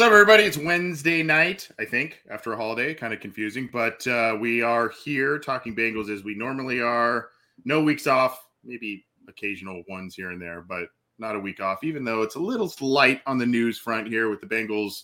What's up, everybody? It's Wednesday night, I think, after a holiday. Kind of confusing, but uh, we are here talking Bengals as we normally are. No weeks off, maybe occasional ones here and there, but not a week off, even though it's a little light on the news front here with the Bengals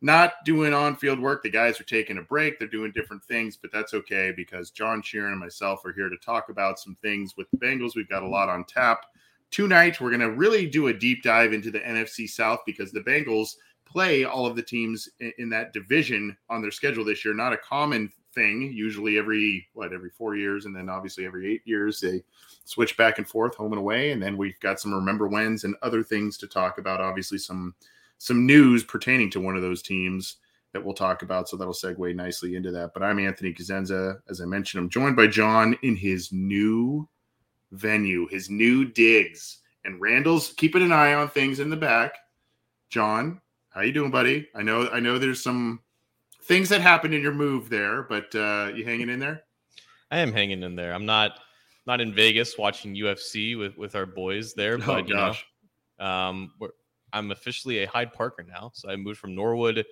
not doing on field work. The guys are taking a break, they're doing different things, but that's okay because John Sheeran and myself are here to talk about some things with the Bengals. We've got a lot on tap. Tonight, we're going to really do a deep dive into the NFC South because the Bengals play all of the teams in, in that division on their schedule this year. Not a common thing. Usually every what every four years, and then obviously every eight years they switch back and forth, home and away. And then we've got some remember wins and other things to talk about. Obviously some some news pertaining to one of those teams that we'll talk about. So that'll segue nicely into that. But I'm Anthony Cosenza. As I mentioned, I'm joined by John in his new venue, his new digs. And Randall's keeping an eye on things in the back. John, how you doing, buddy? I know I know there's some things that happened in your move there, but uh, you hanging in there? I am hanging in there. I'm not not in Vegas watching UFC with with our boys there, oh, but you gosh. know, um, I'm officially a Hyde Parker now. So I moved from Norwood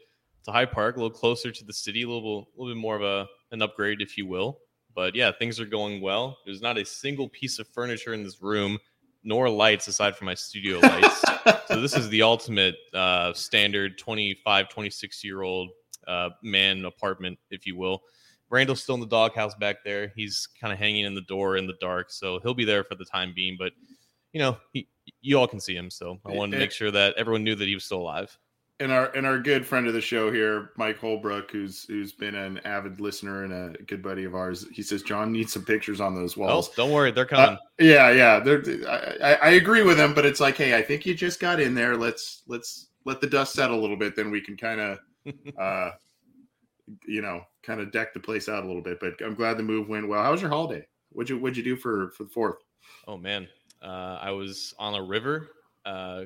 to Hyde Park, a little closer to the city, a little a little bit more of a an upgrade, if you will. But yeah, things are going well. There's not a single piece of furniture in this room nor lights aside from my studio lights. so this is the ultimate uh, standard 25, 26 year old uh, man apartment, if you will. Randall's still in the doghouse back there. He's kind of hanging in the door in the dark, so he'll be there for the time being. But you know, he, you all can see him, so I wanted to make sure that everyone knew that he was still alive and our and our good friend of the show here, Mike Holbrook, who's who's been an avid listener and a good buddy of ours, he says John needs some pictures on those walls. Oh, don't worry, they're coming. Uh, yeah, yeah, they're, I, I agree with him, but it's like, hey, I think you just got in there. Let's let's let the dust settle a little bit, then we can kind of, uh, you know, kind of deck the place out a little bit. But I'm glad the move went well. How was your holiday? What'd you What'd you do for for the fourth? Oh man, uh, I was on a river. Uh,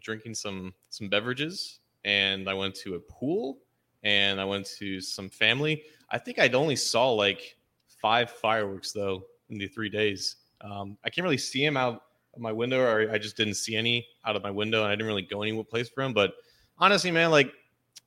drinking some some beverages and I went to a pool and I went to some family. I think I'd only saw like five fireworks though in the three days. Um, I can't really see them out of my window, or I just didn't see any out of my window, and I didn't really go any place for them. But honestly, man, like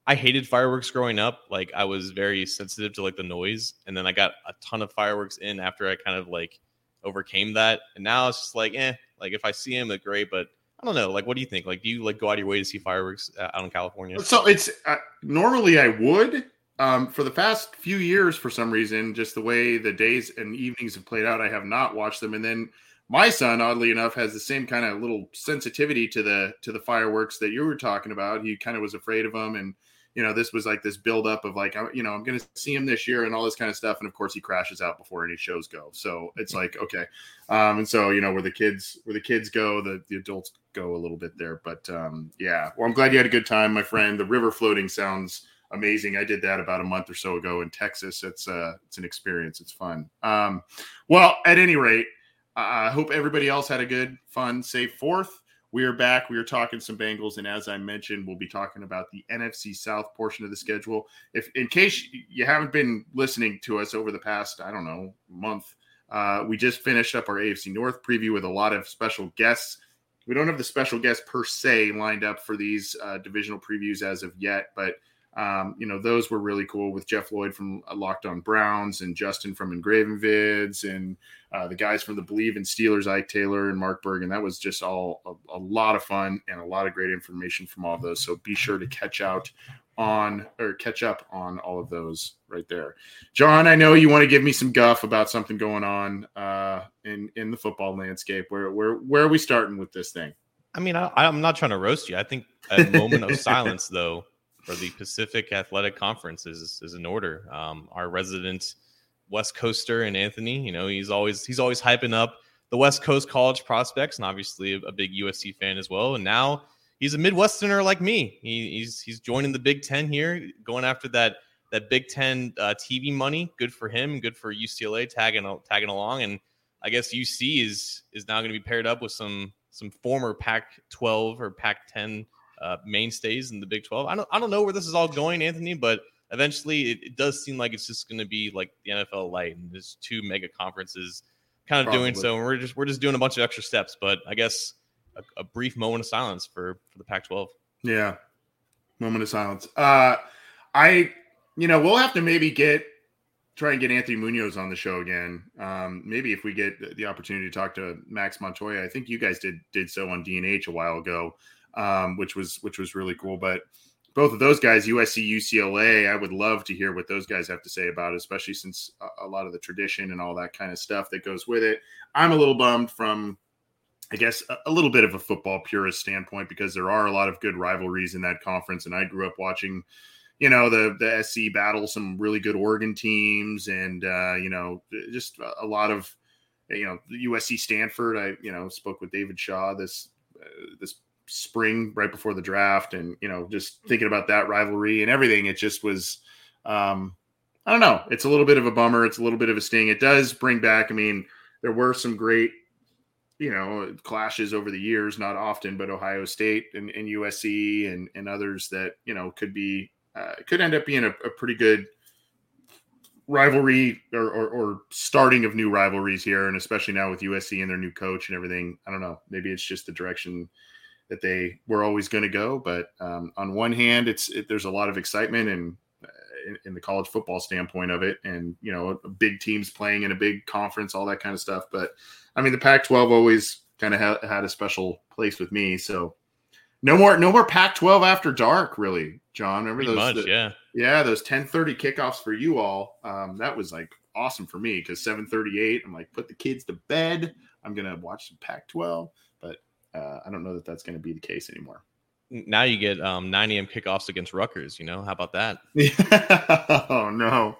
I hated fireworks growing up. Like I was very sensitive to like the noise, and then I got a ton of fireworks in after I kind of like overcame that, and now it's just like, eh, like if I see them, it's great, but I don't know. Like, what do you think? Like, do you like go out of your way to see fireworks uh, out in California? So it's uh, normally I would. Um, for the past few years, for some reason, just the way the days and evenings have played out, I have not watched them. And then my son, oddly enough, has the same kind of little sensitivity to the to the fireworks that you were talking about. He kind of was afraid of them, and you know, this was like this buildup of like, you know, I'm going to see him this year and all this kind of stuff. And of course, he crashes out before any shows go. So it's like, okay, um, and so you know, where the kids where the kids go, the the adults go a little bit there. But um, yeah, well, I'm glad you had a good time, my friend. The river floating sounds amazing. I did that about a month or so ago in Texas. It's uh, it's an experience. It's fun. Um, well, at any rate, I hope everybody else had a good, fun, safe fourth. We are back. We are talking some Bengals, and as I mentioned, we'll be talking about the NFC South portion of the schedule. If, in case you haven't been listening to us over the past, I don't know, month, uh, we just finished up our AFC North preview with a lot of special guests. We don't have the special guests per se lined up for these uh, divisional previews as of yet, but Um, you know, those were really cool with Jeff Lloyd from Locked On Browns and Justin from Engraven Vids and uh, the guys from the Bleav in Steelers, Ike Taylor and Mark Berg. And That was just all a, a, lot of fun and a lot of great information from all of those. So be sure to catch out on or catch up on all of those right there. John, I know you want to give me some guff about something going on uh, in in the football landscape. Where where where are we starting with this thing? I mean, I, I'm not trying to roast you. I think a moment of silence, though, for the Pacific Athletic Conference is is in order. Um, our resident West Coaster and Anthony, you know, he's always he's always hyping up the West Coast college prospects, and obviously a, a big USC fan as well. And now he's a Midwesterner like me. He, he's he's joining the Big Ten here, going after that that Big Ten uh, TV money. Good for him. Good for UCLA tagging tagging along. And I guess UC is is now going to be paired up with some some former Pac-12 or Pac-10 uh, mainstays in the Big 12. I don't I don't know where this is all going, Anthony, but eventually it, it does seem like it's just going to be like the NFL light and there's two mega conferences kind of Probably. doing so. And we're just we're just doing a bunch of extra steps, but I guess a, a brief moment of silence for for the Pac-12. Yeah, moment of silence. Uh, I you know we'll have to maybe get try and get Anthony Munoz on the show again. Um, maybe if we get the opportunity to talk to Max Montoya, I think you guys did did so on DNH a while ago, um, which was which was really cool. But both of those guys, USC, UCLA, I would love to hear what those guys have to say about it, especially since a, lot of the tradition and all that kind of stuff that goes with it. I'm a little bummed from, I guess, a, a little bit of a football purist standpoint because there are a lot of good rivalries in that conference, and I grew up watching you know the the SC battle some really good Oregon teams, and uh, you know just a lot of you know USC Stanford. I you know spoke with David Shaw this uh, this spring right before the draft, and you know just thinking about that rivalry and everything. It just was. Um, I don't know. It's a little bit of a bummer. It's a little bit of a sting. It does bring back. I mean, there were some great, you know, clashes over the years. Not often, but Ohio State and, and USC and and others that you know could be uh, could end up being a, a pretty good rivalry or, or, or, starting of new rivalries here, and especially now with USC and their new coach and everything. I don't know. Maybe it's just the direction that they were always going to go. But um, on one hand, it's it, there's a lot of excitement and uh, in, in, the college football standpoint of it, and you know, big teams playing in a big conference, all that kind of stuff. But I mean, the Pac-12 always kind of ha- had a special place with me. So no more, no more Pac-12 after dark, really. John. Remember Pretty those? Much, the, yeah. Yeah, those 1030 kickoffs for you all. Um, that was like awesome for me because 738, I'm like, put the kids to bed. I'm going to watch some Pac 12. But uh, I don't know that that's going to be the case anymore. Now you get um, 9 a.m. kickoffs against Rutgers. You know, how about that? oh, no.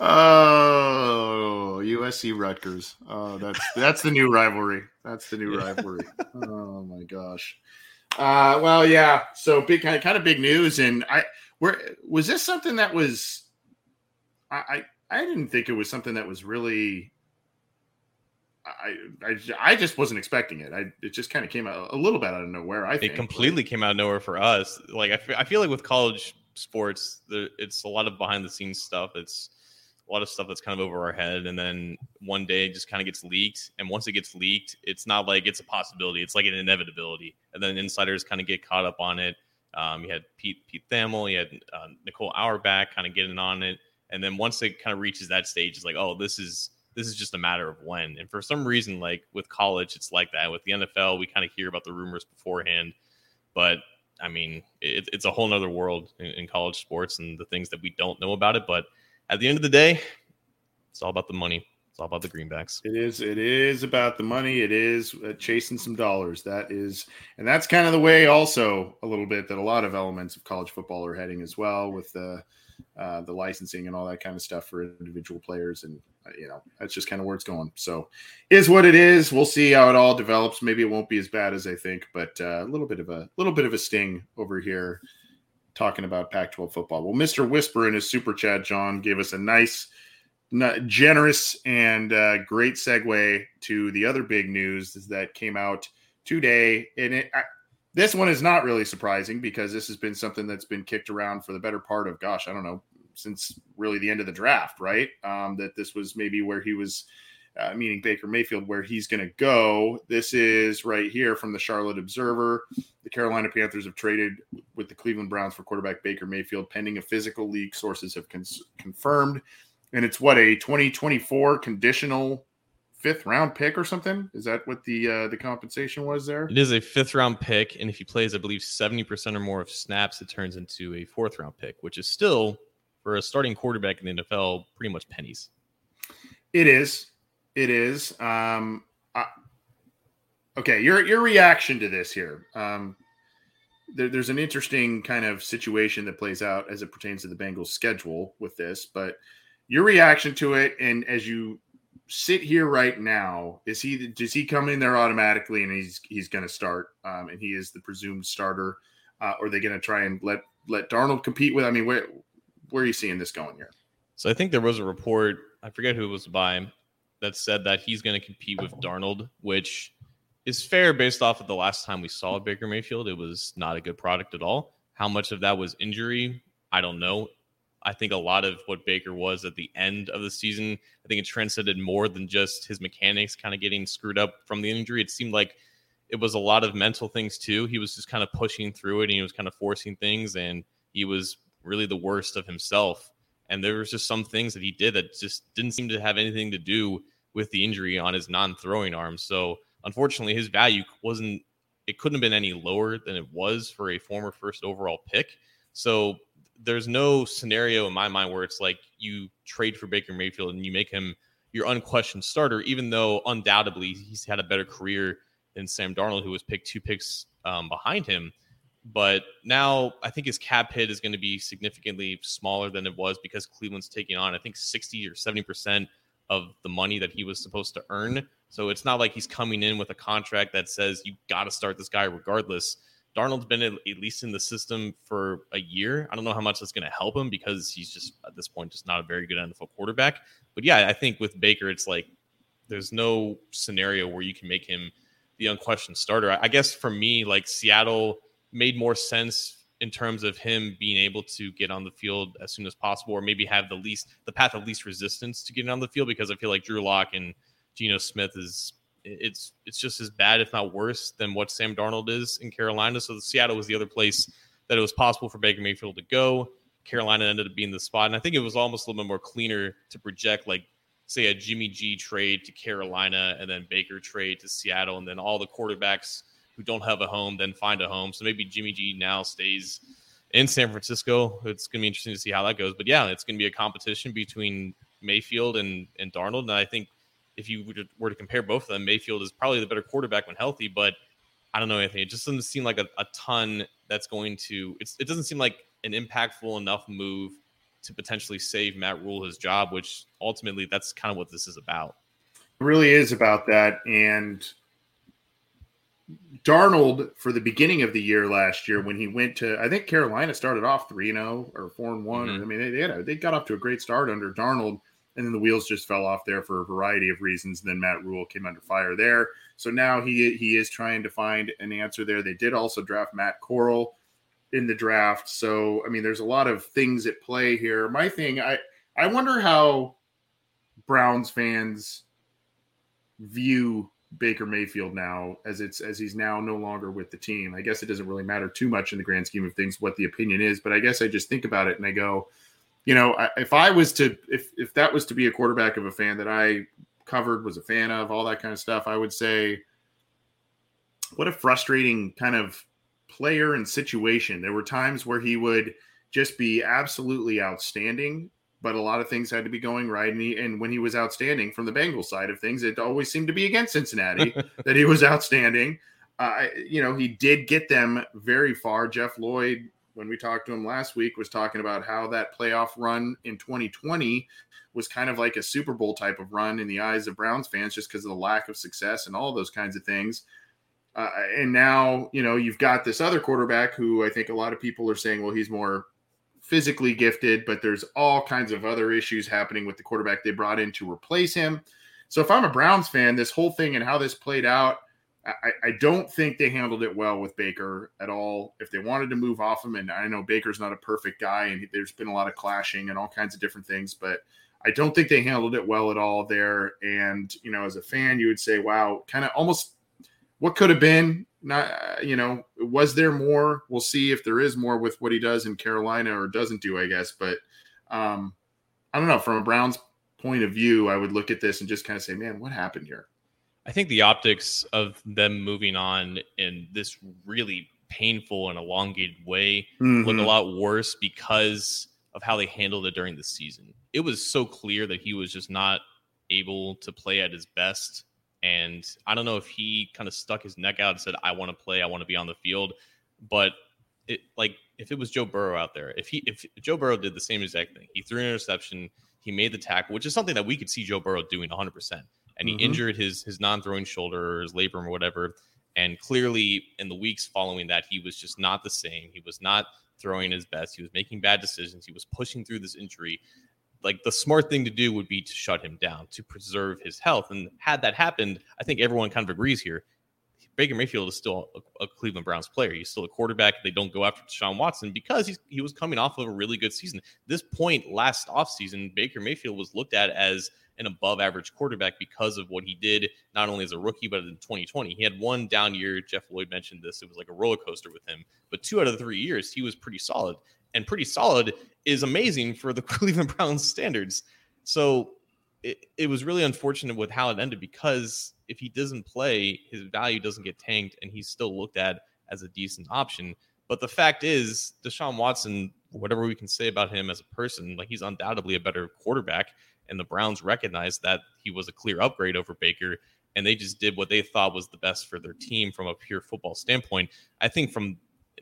Oh, USC Rutgers. Oh, that's that's the new rivalry. That's the new rivalry. oh, my gosh. Uh, well, yeah. So big, kind of, kind of big news, and I where was this something that was? I I, I didn't think it was something that was really. I, I, I just wasn't expecting it. I it just kind of came out a little bit out of nowhere. I think it completely came out of nowhere for us. Like I feel, I feel like with college sports, there, it's a lot of behind the scenes stuff. It's a lot of stuff that's kind of over our head and then one day it just kind of gets leaked and once it gets leaked it's not like it's a possibility it's like an inevitability and then insiders kind of get caught up on it um, you had pete pete thamel you had uh, nicole auerbach kind of getting on it and then once it kind of reaches that stage it's like oh this is this is just a matter of when and for some reason like with college it's like that with the nfl we kind of hear about the rumors beforehand but I mean, it, it's a whole nother world in, in college sports and the things that we don't know about it. But at the end of the day, it's all about the money. It's all about the greenbacks. It is. It is about the money. It is uh, chasing some dollars. That is, and that's kind of the way, also a little bit that a lot of elements of college football are heading as well, with the uh, the licensing and all that kind of stuff for individual players. And you know, that's just kind of where it's going. So, is what it is. We'll see how it all develops. Maybe it won't be as bad as I think, but uh, a little bit of a little bit of a sting over here talking about Pac 12 football. Well, Mr. Whisper in his super chat, John, gave us a nice, generous, and uh, great segue to the other big news that came out today. And it, I, this one is not really surprising because this has been something that's been kicked around for the better part of, gosh, I don't know, since really the end of the draft, right? Um, that this was maybe where he was. Uh, meaning Baker Mayfield, where he's going to go. This is right here from the Charlotte Observer. the Carolina Panthers have traded with the Cleveland Browns for quarterback Baker Mayfield, pending a physical league. Sources have cons- confirmed, and it's what a 2024 conditional fifth round pick or something. Is that what the uh, the compensation was there? It is a fifth round pick, and if he plays, I believe, 70 percent or more of snaps, it turns into a fourth round pick, which is still for a starting quarterback in the NFL pretty much pennies. It is. It is. Um, I, okay, your your reaction to this here. Um, there, there's an interesting kind of situation that plays out as it pertains to the Bengals' schedule with this, but your reaction to it, and as you sit here right now, is he does he come in there automatically and he's he's going to start, um, and he is the presumed starter, uh, or are they going to try and let let Darnold compete with? I mean, where where are you seeing this going here? So I think there was a report, I forget who it was by, that said that he's going to compete with Darnold, which is fair based off of the last time we saw Baker Mayfield. It was not a good product at all. How much of that was injury? I don't know. I think a lot of what Baker was at the end of the season, I think it transcended more than just his mechanics kind of getting screwed up from the injury. It seemed like it was a lot of mental things too. He was just kind of pushing through it and he was kind of forcing things and he was really the worst of himself. And there was just some things that he did that just didn't seem to have anything to do with the injury on his non-throwing arm. So unfortunately, his value wasn't. It couldn't have been any lower than it was for a former first overall pick. So there's no scenario in my mind where it's like you trade for Baker Mayfield and you make him your unquestioned starter, even though undoubtedly he's had a better career than Sam Darnold, who was picked two picks um, behind him. But now I think his cap hit is going to be significantly smaller than it was because Cleveland's taking on, I think, 60 or 70% of the money that he was supposed to earn. So it's not like he's coming in with a contract that says you got to start this guy regardless. Darnold's been at least in the system for a year. I don't know how much that's going to help him because he's just at this point just not a very good NFL quarterback. But yeah, I think with Baker, it's like there's no scenario where you can make him the unquestioned starter. I guess for me, like Seattle made more sense in terms of him being able to get on the field as soon as possible, or maybe have the least the path of least resistance to getting on the field. Because I feel like Drew Lock and Geno Smith is it's it's just as bad, if not worse, than what Sam Darnold is in Carolina. So Seattle was the other place that it was possible for Baker Mayfield to go. Carolina ended up being the spot, and I think it was almost a little bit more cleaner to project like say a Jimmy G trade to Carolina and then Baker trade to Seattle, and then all the quarterbacks who don't have a home then find a home. So maybe Jimmy G now stays in San Francisco. It's going to be interesting to see how that goes. But yeah, it's going to be a competition between Mayfield and, and Darnold. And I think if you were to compare both of them, Mayfield is probably the better quarterback when healthy. But I don't know anything. It just doesn't seem like a, a ton that's going to. it doesn't seem like an impactful enough move to potentially save Matt Rhule his job, which ultimately that's kind of what this is about. It really is about that. And Darnold for the beginning of the year last year when he went to I think Carolina started off 3-0 or 4 and one. Mm-hmm. I mean they, they, had a, they got off to a great start under Darnold and then the wheels just fell off there for a variety of reasons and then Matt Rhule came under fire there. So now he he is trying to find an answer there. They did also draft Matt Corral in the draft. So I mean there's a lot of things at play here. My thing I I wonder how Browns fans view Baker Mayfield now as it's as he's now no longer with the team. I guess it doesn't really matter too much in the grand scheme of things what the opinion is, but I guess I just think about it and I go, you know, if I was to if if that was to be a quarterback of a fan that I covered was a fan of all that kind of stuff, I would say what a frustrating kind of player and situation. There were times where he would just be absolutely outstanding but a lot of things had to be going right. And, he, and when he was outstanding from the Bengals side of things, it always seemed to be against Cincinnati that he was outstanding. Uh, you know, he did get them very far. Jeff Lloyd, when we talked to him last week, was talking about how that playoff run in 2020 was kind of like a Super Bowl type of run in the eyes of Browns fans, just because of the lack of success and all those kinds of things. Uh, and now, you know, you've got this other quarterback who I think a lot of people are saying, well, he's more physically gifted, but there's all kinds of other issues happening with the quarterback they brought in to replace him. So if I'm a Browns fan, this whole thing and how this played out, I, I, don't think they handled it well with Baker at all. If they wanted to move off him, and I know Baker's not a perfect guy, and there's been a lot of clashing and all kinds of different things, but I don't think they handled it well at all there. And you know, as a fan, you would say, "Wow, kind of almost what could have been." Not you know was there more? We'll see if there is more with what he does in carolina or doesn't do i guess but um i don't know. From a browns point of view i would look at this and just kind of say man what happened here? I think the optics of them moving on in this really painful and elongated way mm-hmm. look a lot worse because of how they handled it during the season. It was so clear that he was just not able to play at his best and I don't know if he kind of stuck his neck out and said, I want to play, I want to be on the field. But it like if it was Joe Burrow out there, if he if Joe Burrow did the same exact thing, he threw an interception, he made the tackle, which is something that we could see Joe Burrow doing 100 percent and he mm-hmm. injured his his non-throwing shoulder or his labrum or whatever. And clearly, in the weeks following that, he was just not the same. He was not throwing his best. He was making bad decisions. He was pushing through this injury like the smart thing to do would be to shut him down to preserve his health. And had that happened, I think everyone kind of agrees here. Baker Mayfield is still a, a Cleveland Browns player. He's still a quarterback. They don't go after Deshaun Watson because he was coming off of a really good season. This point last offseason, Baker Mayfield was looked at as an above average quarterback because of what he did, not only as a rookie, but in 2020. He had one down year. Jeff Lloyd mentioned this. It was like a roller coaster with him. But two out of the three years, he was pretty solid and pretty solid is amazing for the Cleveland Browns standards. So it, it was really unfortunate with how it ended because if he doesn't play, his value doesn't get tanked and he's still looked at as a decent option. But the fact is, Deshaun Watson, whatever we can say about him as a person, like he's undoubtedly a better quarterback. And the Browns recognized that he was a clear upgrade over Baker. And they just did what they thought was the best for their team from a pure football standpoint. I think from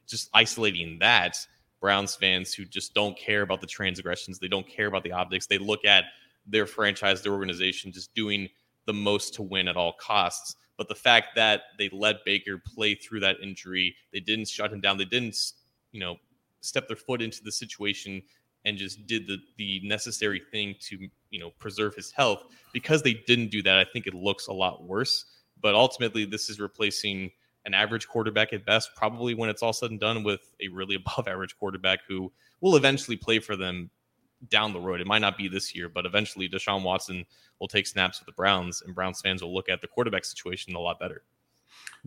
just isolating that, Browns fans who just don't care about the transgressions. They don't care about the optics. They look at their franchise, their organization just doing the most to win at all costs. But the fact that they let Baker play through that injury, they didn't shut him down. They didn't, you know, step their foot into the situation and just did the the necessary thing to, you know, preserve his health. Because they didn't do that, I think it looks a lot worse. But ultimately, this is replacing an average quarterback at best, probably when it's all said and done, with a really above average quarterback who will eventually play for them down the road. It might not be this year, but eventually Deshaun Watson will take snaps with the Browns, and Browns fans will look at the quarterback situation a lot better.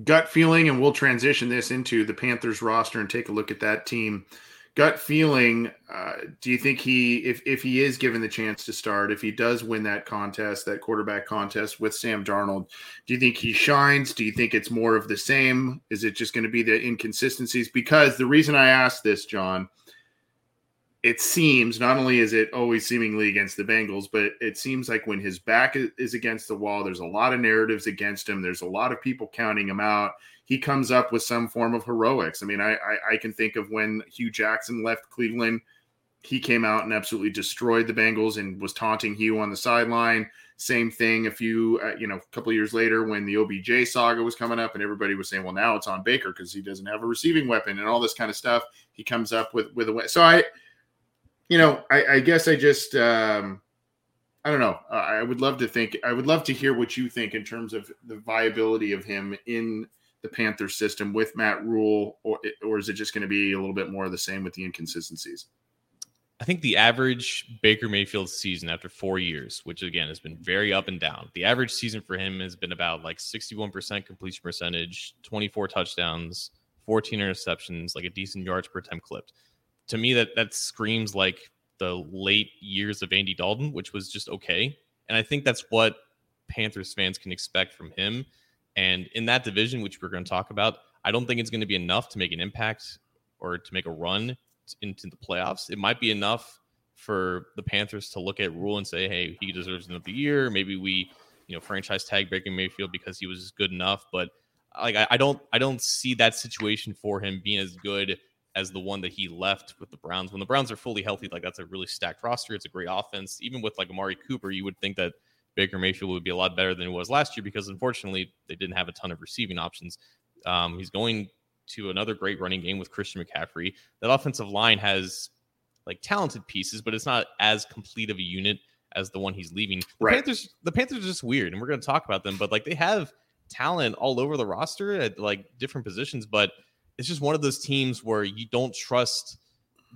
Gut feeling, and we'll transition this into the Panthers roster and take a look at that team gut feeling, uh, do you think he, if if he is given the chance to start, if he does win that contest, that quarterback contest with Sam Darnold, do you think he shines? Do you think it's more of the same? Is it just going to be the inconsistencies? Because the reason I asked this, John, it seems not only is it always seemingly against the Bengals, but it seems like when his back is against the wall, there's a lot of narratives against him. There's a lot of people counting him out he comes up with some form of heroics. I mean, I, I, I can think of when Hue Jackson left Cleveland, he came out and absolutely destroyed the Bengals and was taunting Hugh on the sideline. Same thing a few, uh, you know, a couple years later when the OBJ saga was coming up and everybody was saying, well, now it's on Baker because he doesn't have a receiving weapon and all this kind of stuff. He comes up with with a way. So I, you know, I, I guess I just, um, I don't know. I would love to think. I would love to hear what you think in terms of the viability of him in the Panthers system with Matt Rhule, or or is it just going to be a little bit more of the same with the inconsistencies? I think the average Baker Mayfield season after four years, which again has been very up and down, the average season for him has been about like 61% completion percentage, 24 touchdowns, 14 interceptions, like a decent yards per attempt clipped. To me, that that screams like the late years of Andy Dalton, which was just okay. And I think that's what Panthers fans can expect from him. And in that division, which we're going to talk about, I don't think it's going to be enough to make an impact or to make a run into the playoffs. It might be enough for the Panthers to look at Rhule and say, "Hey, he deserves another year. Maybe we, you know, franchise tag Baker Mayfield because he was good enough." But like, I, I don't, I don't see that situation for him being as good as the one that he left with the Browns. When the Browns are fully healthy, like that's a really stacked roster. It's a great offense. Even with like Amari Cooper, you would think that Baker Mayfield would be a lot better than he was last year because unfortunately they didn't have a ton of receiving options. Um, he's going to another great running game with Christian McCaffrey. That offensive line has like talented pieces, but it's not as complete of a unit as the one he's leaving. The right. Panthers, the Panthers are just weird, and we're going to talk about them. But like they have talent all over the roster at like different positions, but it's just one of those teams where you don't trust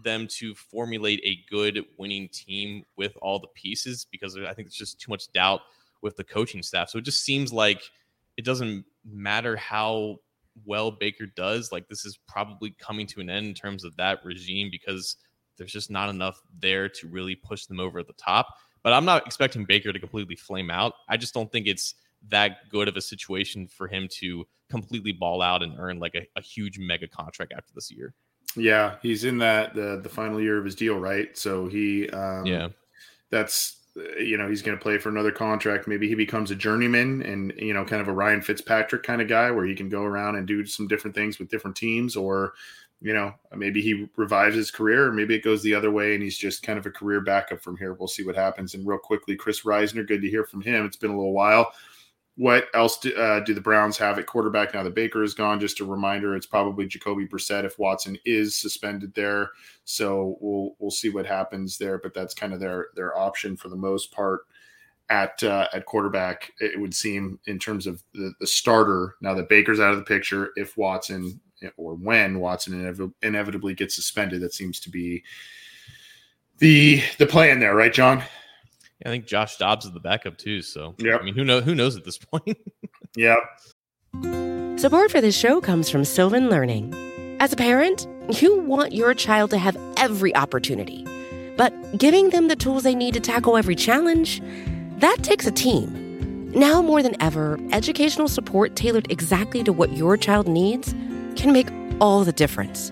them to formulate a good winning team with all the pieces because I think it's just too much doubt with the coaching staff. So it just seems like it doesn't matter how well Baker does, like this is probably coming to an end in terms of that regime because there's just not enough there to really push them over the top. But I'm not expecting Baker to completely flame out. I just don't think it's that good of a situation for him to completely ball out and earn like a, a huge mega contract after this year. Yeah, he's in that the the final year of his deal, right? So he um yeah. That's you know, he's going to play for another contract. Maybe he becomes a journeyman and, you know, kind of a Ryan Fitzpatrick kind of guy where he can go around and do some different things with different teams. Or, you know, maybe he revives his career, or maybe it goes the other way and he's just kind of a career backup from here. We'll see what happens. And real quickly, Chris Reisner, good to hear from him. It's been a little while what else do, uh, do, the Browns have at quarterback now that Baker is gone? Just a reminder, it's probably Jacoby Brissett if Watson is suspended there. So we'll we'll see what happens there, but that's kind of their their option for the most part at uh, at quarterback. It would seem in terms of the, the starter now that Baker's out of the picture. If Watson or when Watson inev- inevitably gets suspended, that seems to be the the plan there, right, John? I think Josh Dobbs is the backup too. So yeah, I mean, who knows? Who knows at this point? yeah. Support for this show comes from Sylvan Learning. As a parent, you want your child to have every opportunity, but giving them the tools they need to tackle every challenge that takes a team. Now more than ever, educational support tailored exactly to what your child needs can make all the difference.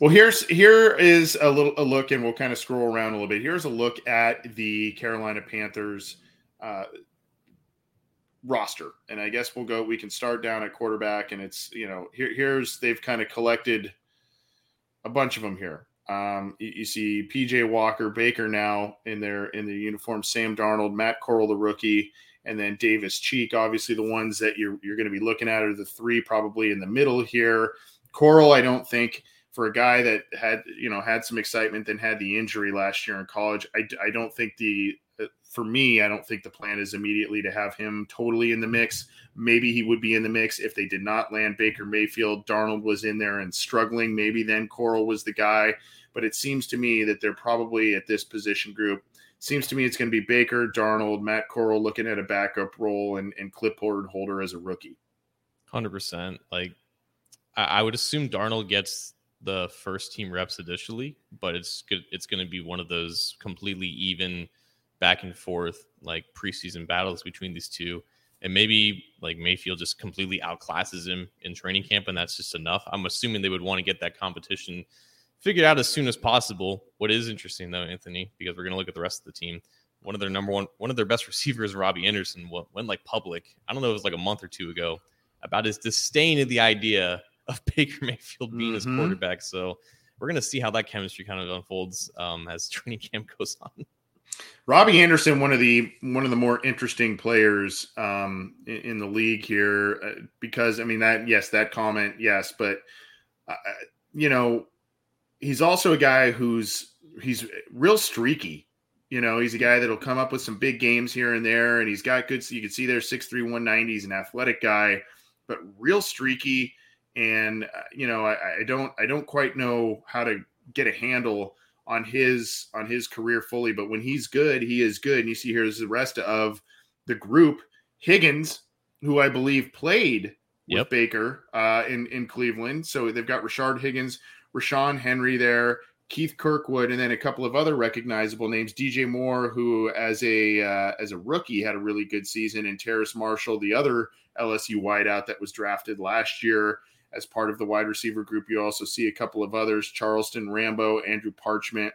Well, here's here is a little a look, and we'll kind of scroll around a little bit. Here's a look at the Carolina Panthers uh, roster, and I guess we'll go. We can start down at quarterback, and it's you know here here's they've kind of collected a bunch of them here. Um, you, you, see PJ Walker, Baker now in their in the uniform, Sam Darnold, Matt Corral, the rookie, and then Davis Cheek. Obviously, the ones that you're you're going to be looking at are the three probably in the middle here. Corral, I don't think for a guy that had you know had some excitement then had the injury last year in college i, I don't think the uh, for me i don't think the plan is immediately to have him totally in the mix. Maybe he would be in the mix if they did not land baker mayfield. Darnold was in there and struggling. Maybe then Corral was the guy. But it seems to me that they're probably at this position group. Seems to me it's going to be baker darnold matt Corral looking at a backup role and, and clipboard holder as a rookie. 100% like I would assume Darnold gets the first team reps initially, but it's good. It's going to be one of those completely even back and forth like preseason battles between these two. And maybe like Mayfield just completely outclasses him in training camp, and that's just enough. I'm assuming they would want to get that competition figured out as soon as possible. What is interesting though, Anthony, because we're going to look at the rest of the team. One of their number one, one of their best receivers, Robbie Anderson, went like public. I don't know, it was like a month or two ago about his disdain of the idea of Baker Mayfield being mm-hmm. his quarterback. So we're going to see how that chemistry kind of unfolds um, as training camp goes on. Robbie Anderson, one of the one of the more interesting players um, in, in, the league here, uh, because I mean that yes, that comment yes, but uh, you know he's also a guy who's he's real streaky. You know, he's a guy that'll come up with some big games here and there, and he's got good. So you can see there, six three one ninety. He's an athletic guy, but real streaky and uh, you know I, I, don't I don't quite know how to get a handle on his on his career fully, but when he's good, he is good. And you see here's the rest of the group. Higgins, who I believe played with yep. Baker uh, in in Cleveland, so they've got Rashard Higgins, Rashawn Henry there, Keith Kirkwood, and then a couple of other recognizable names. DJ Moore, who as a uh, as a rookie had a really good season, and Terrace Marshall, the other LSU wideout that was drafted last year as part of the wide receiver group. You also see a couple of others: Charleston Rambo, Andrew Parchment,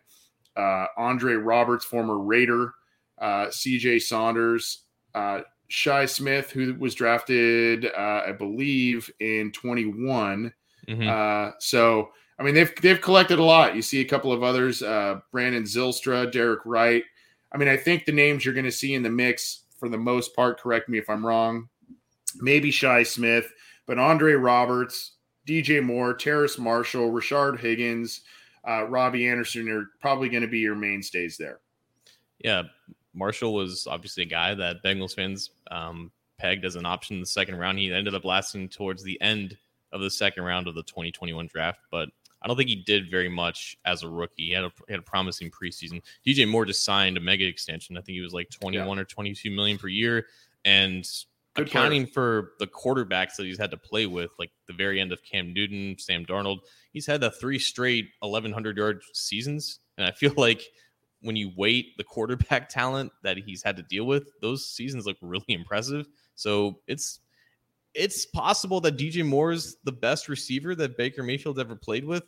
uh, Andre Roberts, former Raider, uh, C.J. Saunders, uh, Shi Smith, who was drafted, uh, I believe, in 21. Mm-hmm. Uh, so, I mean, they've they've collected a lot. You see a couple of others: uh, Brandon Zylstra, Derek Wright. I mean, I think the names you're going to see in the mix for the most part. Correct me if I'm wrong. Maybe Shi Smith but Andre Roberts, DJ Moore, Terrace Marshall, Rashard Higgins, uh, Robbie Anderson are probably going to be your mainstays there. Yeah, Marshall was obviously a guy that Bengals fans um, pegged as an option in the second round. He ended up lasting towards the end of the second round of the 2021 draft, but I don't think he did very much as a rookie. He had a, he had a promising preseason. DJ Moore just signed a mega extension. I think he was like 21 yeah. or 22 million per year. And Good accounting player. for the quarterbacks that he's had to play with, like the very end of Cam Newton, Sam Darnold, he's had the three straight 1,100 yard seasons. And I feel like when you weight the quarterback talent that he's had to deal with, those seasons look really impressive. So it's it's possible that DJ Moore is the best receiver that Baker Mayfield ever played with.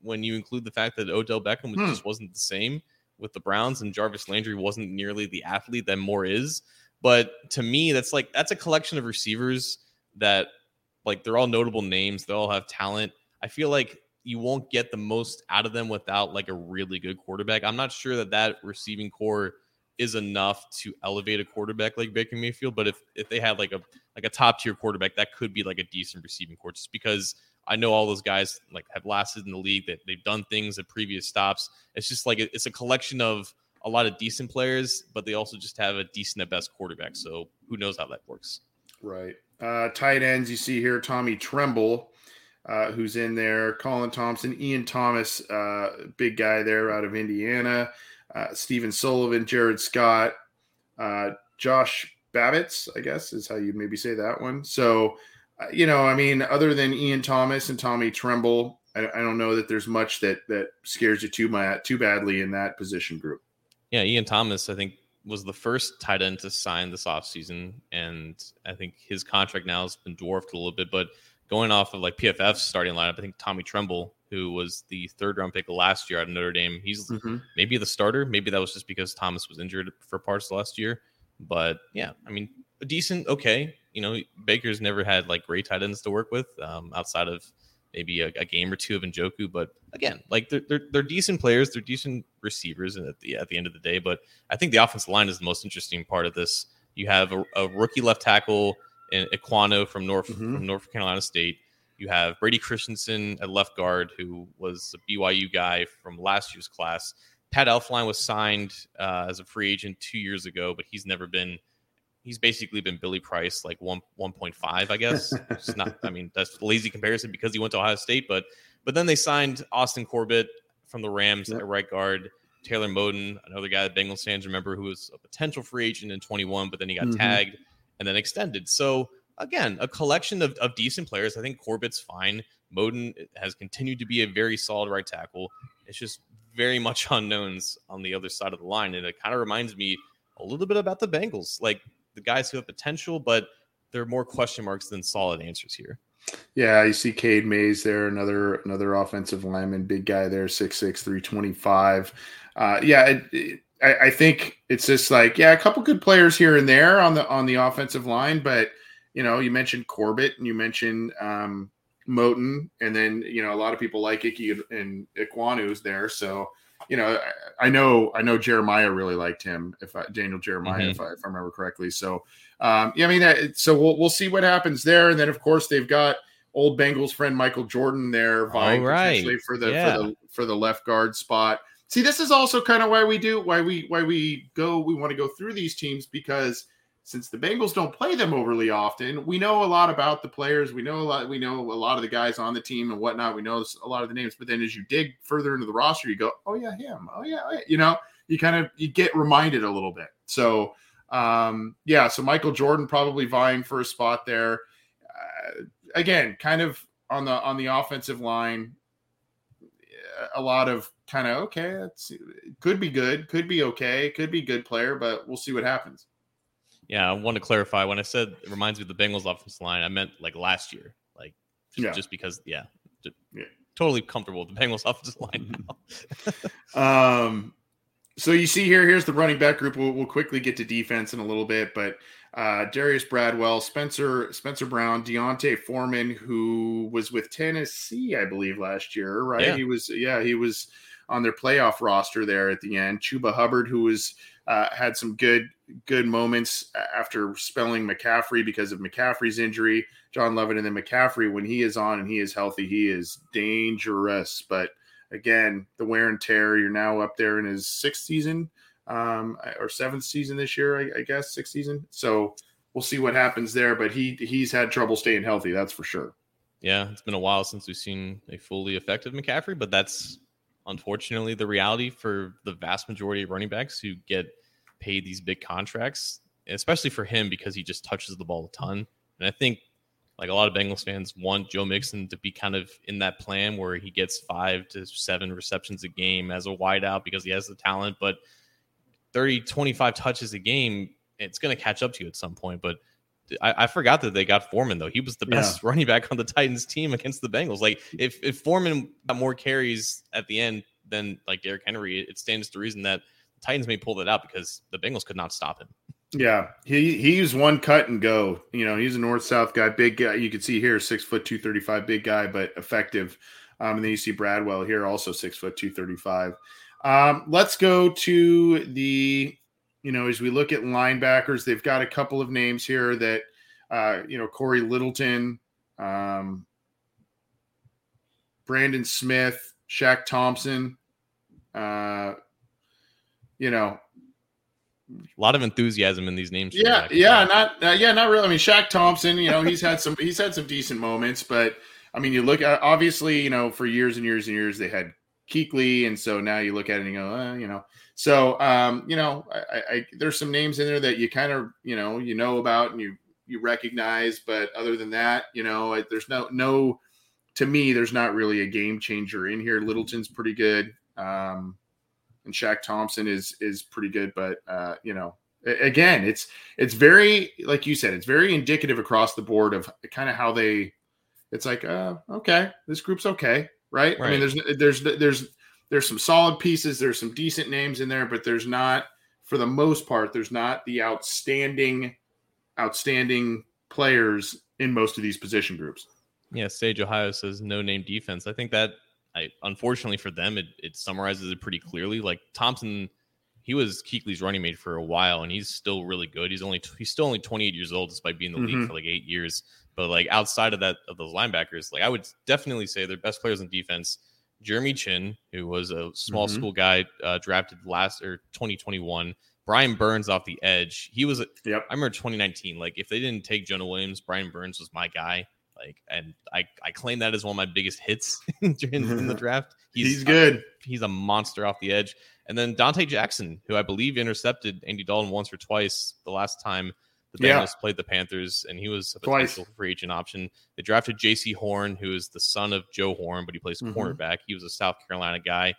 When you include the fact that Odell Beckham hmm. just wasn't the same with the Browns and Jarvis Landry wasn't nearly the athlete that Moore is. But to me, that's like that's a collection of receivers that like they're all notable names. They all have talent. I feel like you won't get the most out of them without like a really good quarterback. I'm not sure that that receiving corps is enough to elevate a quarterback like Baker Mayfield. But if if they had like a like a top tier quarterback, that could be like a decent receiving corps. Just because I know all those guys like have lasted in the league, that they've done things at previous stops. It's just like it's a collection of a lot of decent players, but they also just have a decent at best quarterback. So who knows how that works? Right. Uh, tight ends, you see here Tommy Tremble, uh, who's in there, Colin Thompson, Ian Thomas, uh, big guy there out of Indiana, uh, Sullivan, Jared Scott, uh, Josh Babicz, I guess is how you maybe say that one. So, uh, you know, I mean, other than Ian Thomas and Tommy Tremble, I, I don't know that there's much that that scares you too my, too badly in that position group. Yeah, Ian Thomas, I think, was the first tight end to sign this offseason. And I think his contract now has been dwarfed a little bit. But going off of like PFF's starting lineup, I think Tommy Tremble, who was the third round pick last year out of Notre Dame, he's mm-hmm. maybe the starter. Maybe that was just because Thomas was injured for parts last year. But yeah, I mean, a decent, okay. You know, Baker's never had like great tight ends to work with um, outside of maybe a, a, game or two of Njoku. But again, like they're, they're, they're decent players, they're decent receivers at the at the end of the day. But I think the offensive line is the most interesting part of this. You have a, a rookie left tackle in Ekwonu from North mm-hmm. from North Carolina State. You have Brady Christensen at left guard, who was a BYU guy from last year's class. Pat Elflein was signed uh, as a free agent two years ago, but he's never been he's basically been Billy Price like one one point five, I guess. it's not. I mean, that's lazy comparison because he went to Ohio State, but but then they signed Austin Corbett from the Rams yep. at right guard. Taylor Moton, another guy that Bengals fans remember, who was a potential free agent in 21, but then he got mm-hmm. tagged and then extended. So again, a collection of, of decent players. I think Corbett's fine. Moton has continued to be a very solid right tackle. It's just very much unknowns on the other side of the line. And it kind of reminds me a little bit about the Bengals. Like the guys who have potential, but there are more question marks than solid answers here. Yeah, you see Cade Mays there, another another offensive lineman, big guy there, 6'6", 325. Uh, yeah, it, it, I, I, think it's just like yeah, a couple good players here and there on the on the offensive line, but you know, you mentioned Corbett and you mentioned um, Moton, and then you know a lot of people like Icky and Ekwonu's there, so you know, I, I, know I know Jeremiah really liked him. If I, Daniel Jeremiah, mm-hmm. if, I, if I remember correctly. So, um, yeah, I mean, so we'll we'll see what happens there, and then of course they've got old Bengals friend Michael Jordan there vying right. potentially for the yeah. for the for the left guard spot. See, this is also kind of why we do why we why we go we want to go through these teams because since the Bengals don't play them overly often, we know a lot about the players. We know a lot. We know a lot of the guys on the team and whatnot. We know a lot of the names. But then as you dig further into the roster, you go, "Oh yeah, him. Oh yeah, you know." You kind of you get reminded a little bit. So um, yeah, so Michael Jordan probably vying for a spot there. Uh, again, kind of on the on the offensive line, a lot of kind of okay. That's could be good, could be okay, could be good player, but we'll see what happens. Yeah, I want to clarify when I said it reminds me of the Bengals offensive line. I meant like last year, like just, yeah. just because, yeah, just, yeah, totally comfortable with the Bengals offensive line now. um, so you see here, here's the running back group. We'll, we'll quickly get to defense in a little bit, but uh, Darius Bradwell, Spencer Spencer Brown, D'Onta Foreman, who was with Tennessee, I believe, last year, right? Yeah. He was, yeah, he was on their playoff roster there at the end. Chuba Hubbard, who was uh, had some good good moments after spelling McCaffrey because of McCaffrey's injury. John Lovett and then McCaffrey, when he is on and he is healthy, he is dangerous. But again, the wear and tear. You're now up there in his sixth season um, or seventh season this year, I, I guess, sixth season. So we'll see what happens there. But he he's had trouble staying healthy, that's for sure. Yeah, it's been a while since we've seen a fully effective McCaffrey, but that's unfortunately the reality for the vast majority of running backs who get paid these big contracts, especially for him because he just touches the ball a ton. And I think like a lot of Bengals fans want Joe Mixon to be kind of in that plan where he gets five to seven receptions a game as a wideout because he has the talent, but 30, 25 touches a game, it's going to catch up to you at some point. But I, I, forgot that they got Foreman though. He was the best yeah. running back on the Titans team against the Bengals. Like if if Foreman got more carries at the end than like Derrick Henry, it stands to reason that Titans may pull that out because the Bengals could not stop him. Yeah, he he's one cut and go. You know, he's a north south guy, big guy. You can see here, six foot two thirty five, big guy, but effective. Um, and then you see Bradwell here, also six foot two thirty five. Um, let's go to the, you know, as we look at linebackers, they've got a couple of names here that, uh, you know, Cory Littleton, um, Brandon Smith, Shaq Thompson. Uh, you know, a lot of enthusiasm in these names. Yeah, yeah, not uh, yeah, not really. I mean, Shaq Thompson, you know, he's had some he's had some decent moments, but I mean, you look at obviously, you know, for years and years and years they had Kuechly, and so now you look at it and you go, uh, you know, so um, you know, I, I, there's some names in there that you kind of you know you know about and you you recognize, but other than that, you know, there's no no to me, there's not really a game changer in here. Littleton's pretty good. Um, and Shaq Thompson is is pretty good, but uh, you know, again, it's it's very like you said, it's very indicative across the board of kind of how they. It's like, uh, okay, this group's okay, right? right? I mean, there's there's there's there's some solid pieces, there's some decent names in there, but there's not, for the most part, there's not the outstanding, outstanding players in most of these position groups. Yeah, Sage Ohio says no name defense. I think that I unfortunately for them, it, it summarizes it pretty clearly. Like Thompson, he was Kuechly's running mate for a while, and he's still really good. He's only he's still only 28 years old, despite being in the mm-hmm. league for like eight years. But like outside of that of those linebackers, like I would definitely say their best players in defense. Jeremy Chinn, who was a small mm-hmm. school guy uh, drafted last or 2021. Brian Burns off the edge. He was. Yep. I remember 2019. Like if they didn't take Jonah Williams, Brian Burns was my guy. Like, and I, I claim that as one of my biggest hits in, in the draft. He's, he's good. A, he's a monster off the edge. And then Donte Jackson, who I believe intercepted Andy Dalton once or twice the last time the Bengals yeah. played the Panthers, and he was a potential twice. free agent option. They drafted Jaycee Horn, who is the son of Joe Horn, but he plays mm-hmm. cornerback. He was a South Carolina guy.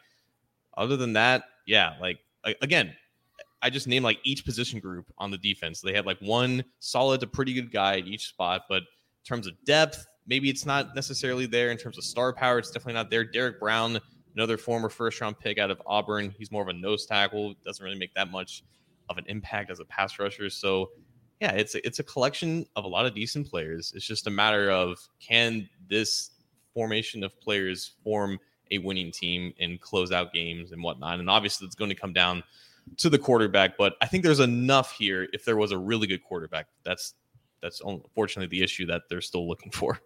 Other than that, yeah, like again, I just named like each position group on the defense. They had like one solid to pretty good guy at each spot, but terms of depth, maybe it's not necessarily there. In terms of star power, it's definitely not there. Derrick Brown, another former first round pick out of Auburn, he's more of a nose tackle, doesn't really make that much of an impact as a pass rusher. So, yeah, it's a, it's a collection of a lot of decent players. It's just a matter of can this formation of players form a winning team and close out games and whatnot. And obviously, it's going to come down to the quarterback. But I think there's enough here. If there was a really good quarterback, that's that's unfortunately the issue that they're still looking for.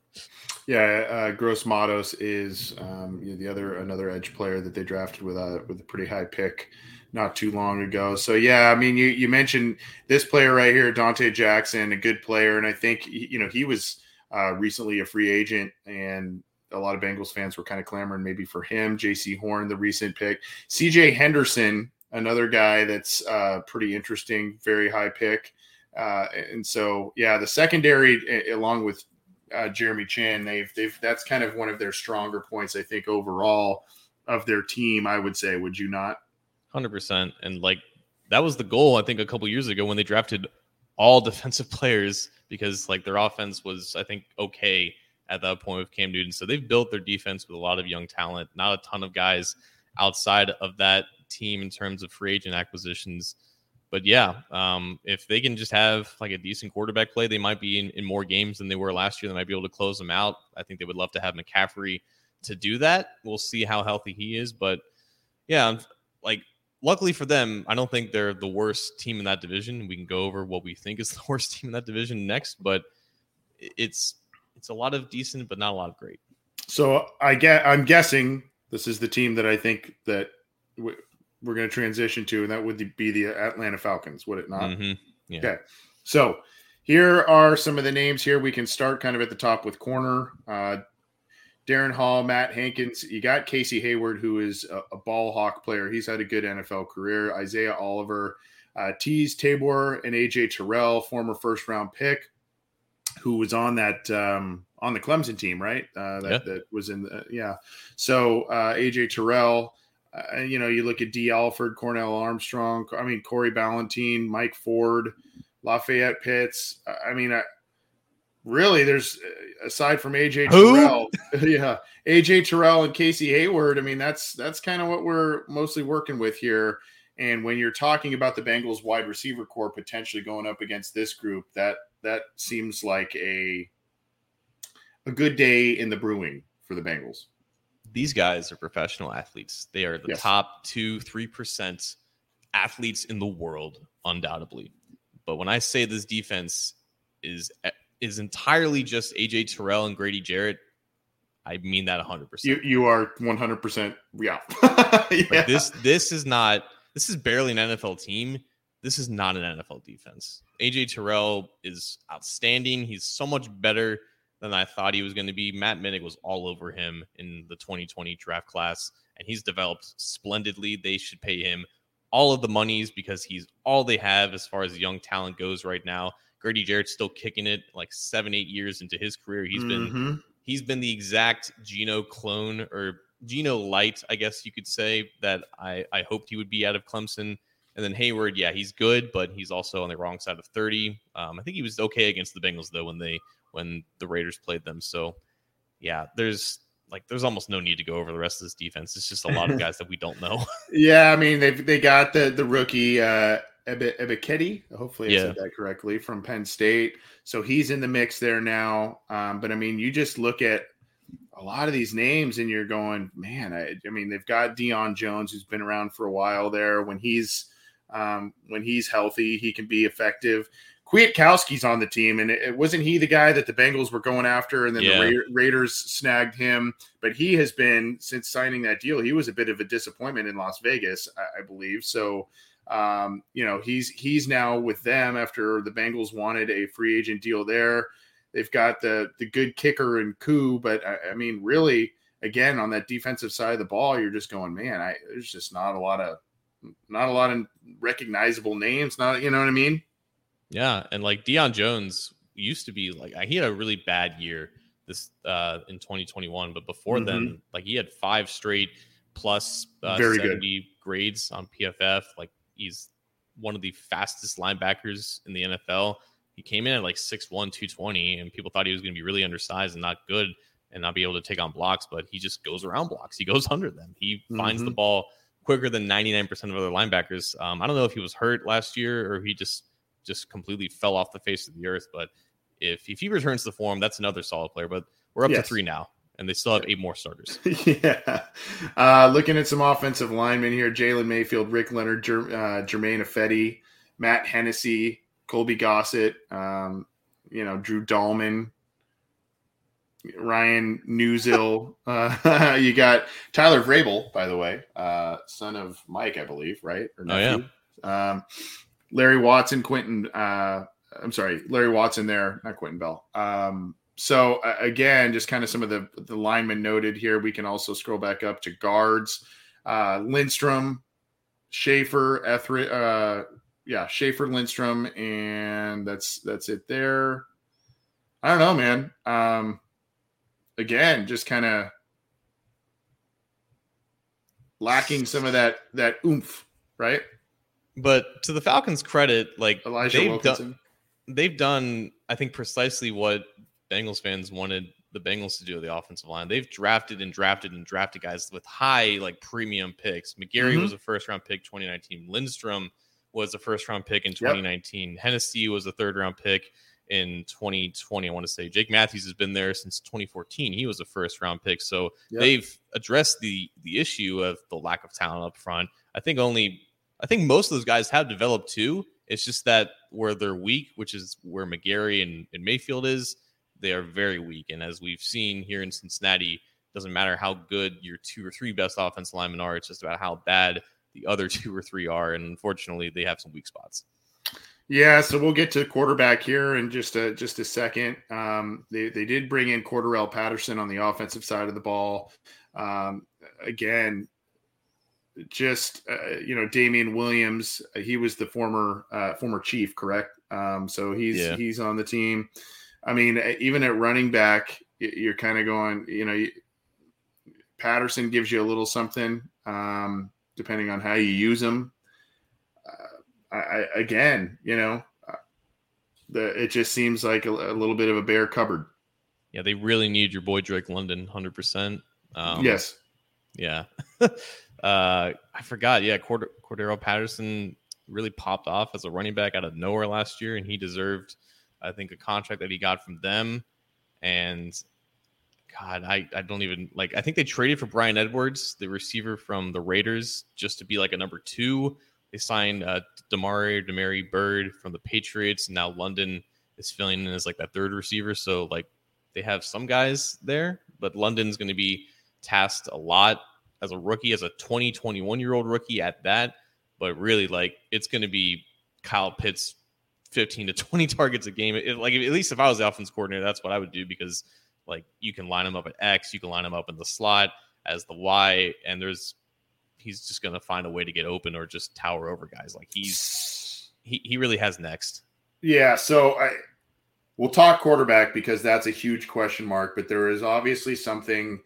Yeah, uh, Gross Matos is um, you know, the other another edge player that they drafted with a with a pretty high pick not too long ago. So yeah, I mean, you you mentioned this player right here, Donte Jackson, a good player, and I think you know he was uh, recently a free agent, and a lot of Bengals fans were kind of clamoring maybe for him. Jaycee Horn, the recent pick, C.J. Henderson, another guy that's uh, pretty interesting, very high pick. Uh, and so, yeah, the secondary, along with uh, Jeremy Chinn, they've they've that's kind of one of their stronger points, I think, overall of their team. I would say, would you not? Hundred percent, and like that was the goal. I think a couple years ago when they drafted all defensive players because like their offense was, I think, okay at that point with Cam Newton. So they've built their defense with a lot of young talent, not a ton of guys outside of that team in terms of free agent acquisitions. But yeah, um, if they can just have like a decent quarterback play, they might be in, in more games than they were last year. They might be able to close them out. I think they would love to have McCaffrey to do that. We'll see how healthy he is. But yeah, like luckily for them, I don't think they're the worst team in that division. We can go over what we think is the worst team in that division next, but it's it's a lot of decent, but not a lot of great. So I get, I'm guessing this is the team that I think that w- we're going to transition to, and that would be the Atlanta Falcons, would it not? Mm-hmm. Yeah. Okay. So here are some of the names here. We can start kind of at the top with corner. Uh, Darren Hall, Matt Hankins. You got Casey Hayward, who is a, a, ball hawk player. He's had a good NFL career. Isaiah Oliver, uh, Teez Tabor, and AJ Terrell, former first round pick who was on that um, on the Clemson team, right? Uh, that, yeah. that was in the yeah. So uh, AJ Terrell, uh, you know, you look at Dee Alford, Cornell Armstrong. I mean, Corey Ballentine, Mike Ford, Lafayette Pitts. I mean, I, really, there's aside from AJ Who? Terrell, yeah, AJ Terrell and Casey Hayward. I mean, that's that's kind of what we're mostly working with here. And when you're talking about the Bengals wide receiver corps potentially going up against this group, that that seems like a a good day in the brewing for the Bengals. These guys are professional athletes. They are the yes. top two, three percent athletes in the world, undoubtedly. But when I say this defense is eh, is entirely just AJ Terrell and Grady Jarrett, I mean that 100%. You you are 100% yeah. yeah. Like this this is not this is barely an NFL team this is not an NFL defense. AJ Terrell is outstanding. He's so much better than I thought he was going to be. Matt Minnick was all over him in the 2020 draft class, and he's developed splendidly. They should pay him all of the monies because he's all they have as far as young talent goes right now. Grady Jarrett's still kicking it like seven, eight years into his career. He's mm-hmm. been he's been the exact Geno clone or Geno light, I guess you could say, that I, I hoped he would be out of Clemson. And then Hayward, yeah, he's good, but he's also on the wrong side of 30. Um, I think he was okay against the Bengals though when they when the Raiders played them. So yeah, there's like there's almost no need to go over the rest of this defense. It's just a lot of guys that we don't know. yeah, I mean they they got the the rookie uh Ebiketie, hopefully I yeah. said that correctly, from Penn State. So he's in the mix there now. Um, but I mean, you just look at a lot of these names and you're going, man, I, I mean, they've got Deion Jones, who's been around for a while there. When he's um, when he's healthy, he can be effective. Kwiatkowski's on the team, and it, wasn't he the guy that the Bengals were going after, and then yeah. the Ra- Raiders snagged him. But he has been since signing that deal. He was a bit of a disappointment in Las Vegas, I, I believe. So, um, you know, he's he's now with them after the Bengals wanted a free agent deal there. They've got the the good kicker and Koo, but I, I mean, really, again, on that defensive side of the ball, you're just going, man, I, there's just not a lot of not a lot of recognizable names. Not you know what I mean? Yeah, and like Deion Jones used to be like he had a really bad year this uh in 2021, but before mm-hmm. then, like he had five straight plus uh, Very 70 good. grades on PFF. Like he's one of the fastest linebackers in the NFL. He came in at like 6'1, 220, and people thought he was going to be really undersized and not good and not be able to take on blocks, but he just goes around blocks. He goes under them. He mm-hmm. finds the mm-hmm. ball quicker than 99% of other linebackers. Um, I don't know if he was hurt last year or he just just completely fell off the face of the earth. But if if he returns to form, that's another solid player. But we're up yes. to three now, and they still have eight more starters. yeah. Uh, looking at some offensive linemen here: Jalen Mayfield, Rick Leonard, uh, Germain Ifedi, Matt Hennessy, Colby Gossett. Um, you know, Drew Dalman, Ryan Neuzil. Uh, you got Tyler Vrabel, by the way, uh, son of Mike, I believe, right? Or oh yeah. Um, Larry Watson, Quentin. Uh, I'm sorry, Larry Watson there, not Quentin Bell. Um, so uh, again, just kind of some of the the linemen noted here. We can also scroll back up to guards. Uh, Lindstrom, Schaefer, Etheridge, uh, yeah, Schaefer, Lindstrom, and that's that's it there. I don't know, man. Um, again, just kind of lacking some of that that oomph, right? But to the Falcons' credit, like Elijah they've Wilkinson. done, they've done, I think, precisely what Bengals fans wanted the Bengals to do with the offensive line. They've drafted and drafted and drafted guys with high like premium picks. McGary mm-hmm. was a first round pick 2019. Lindstrom was a first round pick in 2019. Yep. Hennessy was a third round pick in 2020. I want to say Jake Matthews has been there since 2014. He was a first round pick. So yep. they've addressed the the issue of the lack of talent up front. I think only I think most of those guys have developed too. It's just that where they're weak, which is where McGary and, and Mayfield is, they are very weak. And as we've seen here in Cincinnati, doesn't matter how good your two or three best offensive linemen are, it's just about how bad the other two or three are. And unfortunately, they have some weak spots. Yeah, so we'll get to quarterback here in just a just a second. Um, they they did bring in Cordarrelle Patterson on the offensive side of the ball. Um, again, just uh, you know Damien Williams, uh, he was the former uh, former chief, correct? Um, so he's yeah. he's on the team. I mean, even at running back, you're kind of going, you know, Patterson gives you a little something um, depending on how you use him. Uh, I, again, you know, uh, the it just seems like a, a, little bit of a bare cupboard. Yeah, they really need your boy Drake London, hundred um, percent. Yes. Yeah. uh, I forgot. Yeah, Cord- Cordarrelle Patterson really popped off as a running back out of nowhere last year, and he deserved, I think, a contract that he got from them. And God, I, I don't even like. I think they traded for Bryan Edwards, the receiver from the Raiders, just to be like a number two. They signed uh, Damari Demary Byrd from the Patriots, and now London is filling in as like that third receiver. So like they have some guys there, but London's going to be tasked a lot as a rookie, as a 20, 21 year old rookie at that. But really, like, it's going to be Kyle Pitts 15 to 20 targets a game. It, like, at least if I was the offense coordinator, that's what I would do because, like, you can line him up at X, you can line him up in the slot as the Y, and there's, he's just going to find a way to get open or just tower over guys. Like, he's, he, he really has next. Yeah. So I, we'll talk quarterback because that's a huge question mark, but there is obviously something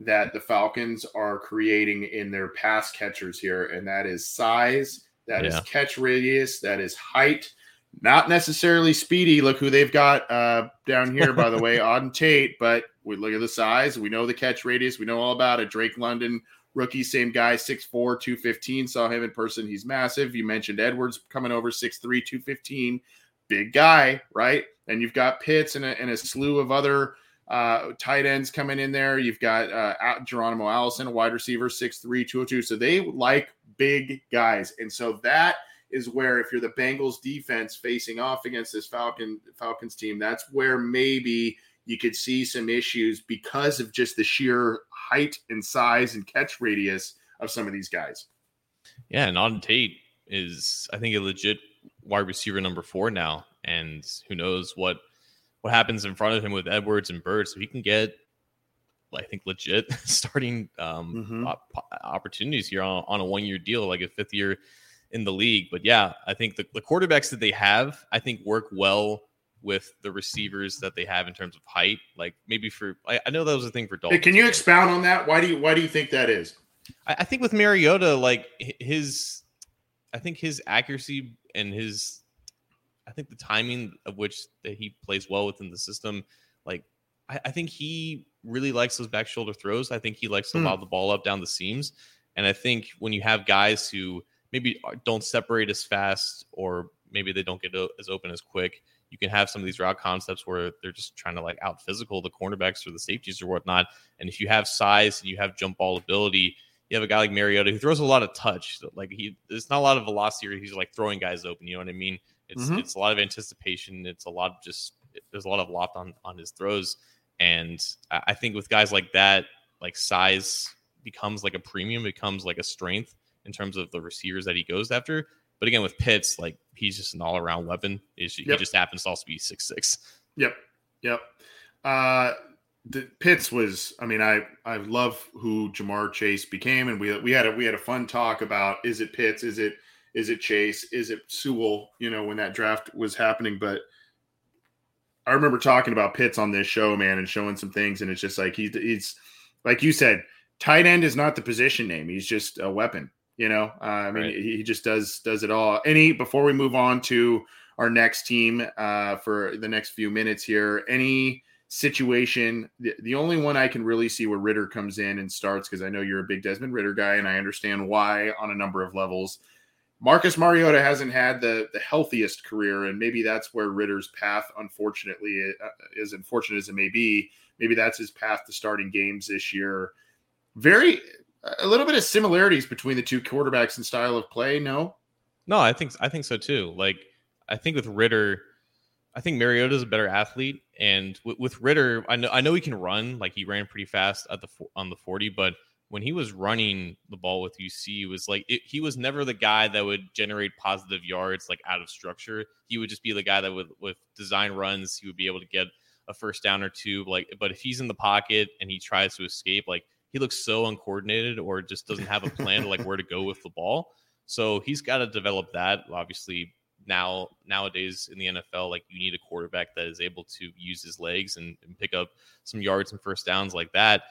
that the Falcons are creating in their pass catchers here, and that is size, that yeah. is catch radius, that is height. Not necessarily speedy. Look who they've got uh, down here, by the way, Auden Tate. But we look at the size. We know the catch radius. We know all about it. Drake London, rookie, same guy, 6'4, 215. Saw him in person. He's massive. You mentioned Edwards coming over 6'3, 215. Big guy, right? And you've got Pitts and a, and a slew of other – uh, tight ends coming in there. You've got uh, Geronimo Allison, a wide receiver, 6'3, 202. So they like big guys. And so that is where, if you're the Bengals defense facing off against this Falcon Falcons team, that's where maybe you could see some issues because of just the sheer height and size and catch radius of some of these guys. Yeah, and Auden Tate is, I think, a legit wide receiver number four now. And who knows what what happens in front of him with Edwards and Byrd, so he can get, I think, legit starting um, mm-hmm. op- opportunities here on, on a one year deal, like a fifth year in the league. But yeah, I think the, the quarterbacks that they have, I think, work well with the receivers that they have in terms of height. Like maybe for, I, I know that was a thing for Dalton. Hey, can you expound on that? Why do you why do you think that is? I, I think with Mariota, like his, I think his accuracy and his I think the timing of which that he plays well within the system, like I, I think he really likes those back shoulder throws. I think he likes to mm. lob the ball up down the seams. And I think when you have guys who maybe don't separate as fast or maybe they don't get as open as quick, you can have some of these route concepts where they're just trying to like out physical the cornerbacks or the safeties or whatnot. And if you have size and you have jump ball ability, you have a guy like Mariota who throws a lot of touch. Like he, there's not a lot of velocity. Or he's like throwing guys open. You know what I mean? It's mm-hmm. it's a lot of anticipation. It's a lot of just there's a lot of loft on on his throws, and I think with guys like that, like size becomes like a premium, becomes like a strength in terms of the receivers that he goes after. But again, with Pitts, like he's just an all around weapon. He yep. just happens to also be six six. Yep, yep. Uh, the Pitts was. I mean, I I love who Ja'Marr Chase became, and we we had a we had a fun talk about is it Pitts, is it is it Chase, is it Sewell? You know, when that draft was happening, but. I remember talking about Pitts on this show, man, and showing some things, and it's just like he's he's like you said, tight end is not the position name; he's just a weapon. You know, uh, I mean, right. he just does does it all. Any before we move on to our next team uh, for the next few minutes here, any situation, the, the only one I can really see where Ridder comes in and starts because I know you're a big Desmond Ridder guy, and I understand why on a number of levels. Marcus Mariota hasn't had the the healthiest career, and maybe that's where Ridder's path, unfortunately, uh, as unfortunate as it may be, maybe that's his path to starting games this year. Very a little bit of similarities between the two quarterbacks and style of play. No, no, I think I think so too. Like I think with Ridder, I think Mariota is a better athlete, and with, with Ridder, I know I know he can run. Like he ran pretty fast at the on the forty, but when he was running the ball with UC, was like it, he was never the guy that would generate positive yards like out of structure. He would just be the guy that would with design runs, he would be able to get a first down or two. Like, but if he's in the pocket and he tries to escape, like he looks so uncoordinated or just doesn't have a plan to like where to go with the ball. So he's got to develop that. Obviously, now nowadays in the NFL, like you need a quarterback that is able to use his legs and, and pick up some yards and first downs like that.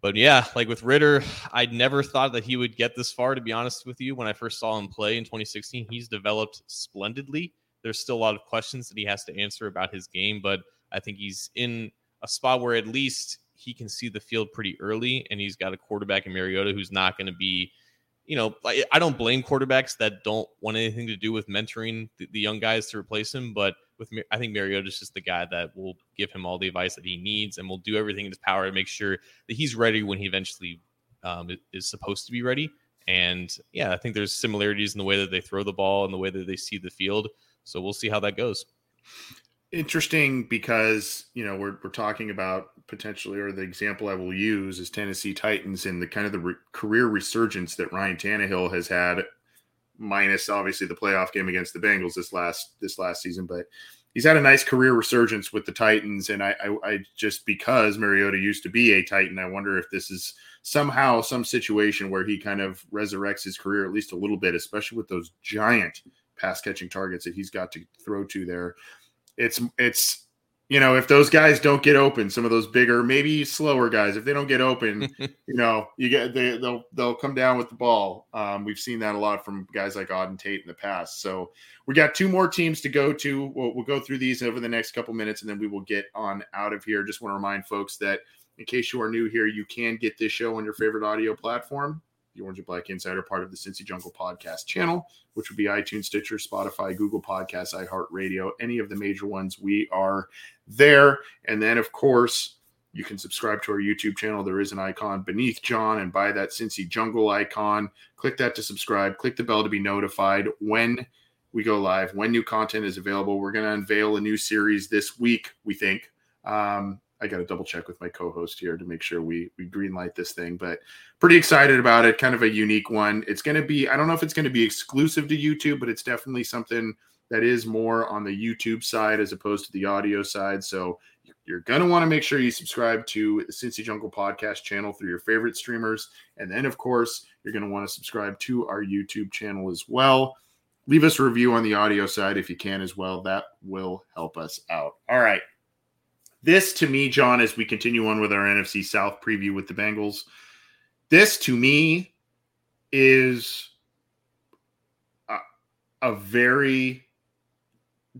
But yeah, like with Ridder, I never thought that he would get this far. To be honest with you, when I first saw him play in 2016, he's developed splendidly. There's still a lot of questions that he has to answer about his game, but I think he's in a spot where at least he can see the field pretty early, and he's got a quarterback in Mariota who's not going to be, you know, I don't blame quarterbacks that don't want anything to do with mentoring the, the young guys to replace him, but with I think Mariota is just the guy that will give him all the advice that he needs and will do everything in his power to make sure that he's ready when he eventually um, is supposed to be ready. And yeah, I think there's similarities in the way that they throw the ball and the way that they see the field. So we'll see how that goes interesting because you know we're, we're talking about potentially or the example i will use is tennessee titans and the kind of the re- career resurgence that ryan Tannehill has had minus obviously the playoff game against the bengals this last this last season but he's had a nice career resurgence with the titans and i i, I just because mariota used to be a titan i wonder if this is somehow some situation where he kind of resurrects his career at least a little bit especially with those giant pass catching targets that he's got to throw to there. It's it's you know if those guys don't get open some of those bigger maybe slower guys if they don't get open you know you get they, they'll they'll come down with the ball. Um, we've seen that a lot from guys like auden tate in the past. So we got two more teams to go to. We'll, we'll go through these over the next couple minutes and then we will get on out of here. Just want to remind folks that in case you are new here you can get this show on your favorite audio platform the Orange and Black Insider, part of the Cincy Jungle podcast channel, which would be iTunes, Stitcher, Spotify, Google Podcasts, iHeartRadio, any of the major ones. We are there. And then, of course, you can subscribe to our YouTube channel. There is an icon beneath John, and by that Cincy Jungle icon, click that to subscribe. Click the bell to be notified when we go live, when new content is available. We're going to unveil a new series this week, we think. Um, I got to double check with my co-host here to make sure we we green light this thing, but pretty excited about it. Kind of a unique one. It's going to be I don't know if it's going to be exclusive to YouTube, but it's definitely something that is more on the YouTube side as opposed to the audio side. So you're going to want to make sure you subscribe to the Cincy Jungle podcast channel through your favorite streamers, and then of course you're going to want to subscribe to our YouTube channel as well. Leave us a review on the audio side if you can as well. That will help us out. All right. This to me, John, as we continue on with our NFC South preview with the Bengals, this to me is a, a very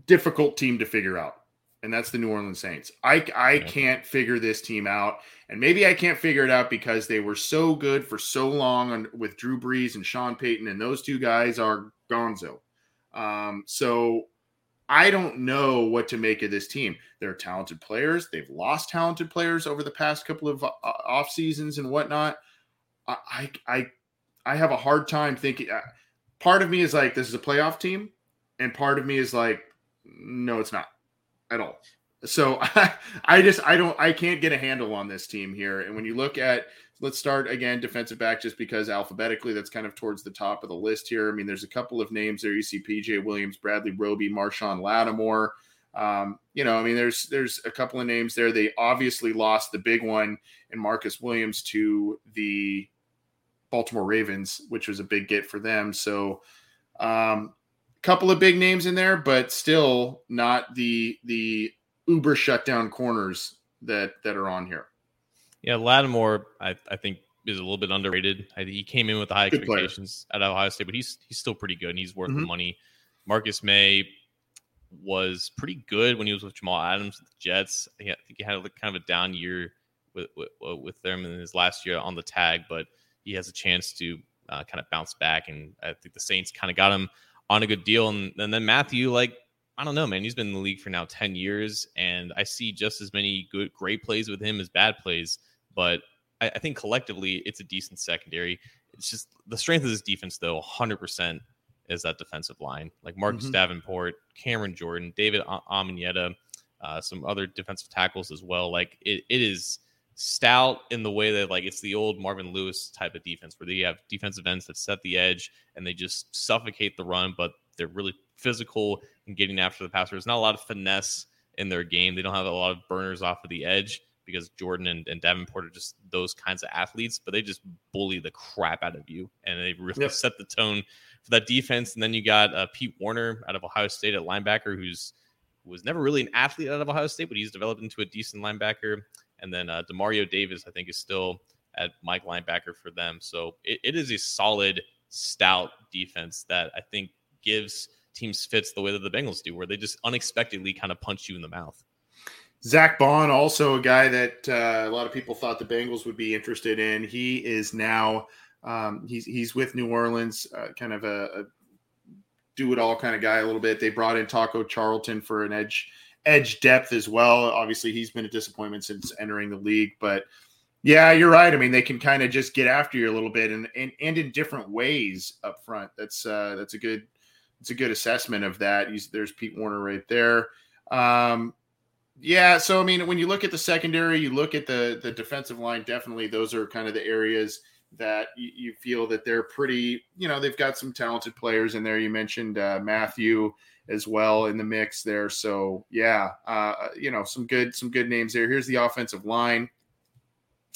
difficult team to figure out and that's the New Orleans Saints. I I can't figure this team out, and maybe I can't figure it out because they were so good for so long on, with Drew Brees and Sean Payton, and those two guys are Gonzo. Um, so I don't know what to make of this team. They're talented players. They've lost talented players over the past couple of uh, off seasons and whatnot. I I I have a hard time thinking. Uh, part of me is like, this is a playoff team, and part of me is like, no, it's not at all. So I, I just I don't I can't get a handle on this team here. And when you look at let's start again defensive back just because alphabetically that's kind of towards the top of the list here. I mean, there's a couple of names there. You see PJ Williams, Bradley Roby, Marshon Lattimore. Um, you know, I mean, there's there's a couple of names there. They obviously lost the big one in Marcus Williams to the Baltimore Ravens, which was a big get for them. So, um, couple of big names in there, but still not the the uber shutdown corners that that are on here. Yeah, Lattimore, I, I think is a little bit underrated. I, he came in with high good expectations player. at Ohio State, but he's he's still pretty good and he's worth mm-hmm. the money. Marcus Maye was pretty good when he was with Jamal Adams, with the Jets. I think he had a, kind of a down year with, with, with them in his last year on the tag, but he has a chance to uh, kind of bounce back. And I think the Saints kind of got him on a good deal. And, and then Mathieu, like, I don't know, man. He's been in the league for now 10 years, and I see just as many good, great plays with him as bad plays. But I, I think collectively, it's a decent secondary. It's just the strength of this defense, though, 100% is that defensive line. Like Marcus mm-hmm. Davenport, Cameron Jordan, David Onyemata, uh, some other defensive tackles as well. Like it, it is stout in the way that like it's the old Marvin Lewis type of defense where they have defensive ends that set the edge and they just suffocate the run, but they're really physical and getting after the passer. There's not a lot of finesse in their game. They don't have a lot of burners off of the edge because Jordan and, and Davenport are just those kinds of athletes, but they just bully the crap out of you and they really yep. set the tone for that defense. And then you got uh, Pete Werner out of Ohio State at linebacker, who's was never really an athlete out of Ohio State, but he's developed into a decent linebacker. And then uh, Demario Davis, I think, is still at Mike linebacker for them. So it, it is a solid, stout defense that I think gives teams fits the way that the Bengals do, where they just unexpectedly kind of punch you in the mouth. Zack Baun, also a guy that uh, a lot of people thought the Bengals would be interested in. He is now um, he's he's with New Orleans, uh, kind of a, a do it all kind of guy a little bit. They brought in Taco Charlton for an edge edge depth as well. Obviously, he's been a disappointment since entering the league, but yeah, you're right. I mean, they can kind of just get after you a little bit and, and and in different ways up front. That's uh that's a good it's a good assessment of that. He's, there's Pete Werner right there. Um, yeah, so I mean, when you look at the secondary, you look at the the defensive line. Definitely, those are kind of the areas that you, you, feel that they're pretty, you know, they've got some talented players in there. You mentioned uh, Mathieu as well in the mix there. So yeah, uh, you know, some good, some good names there. Here's the offensive line.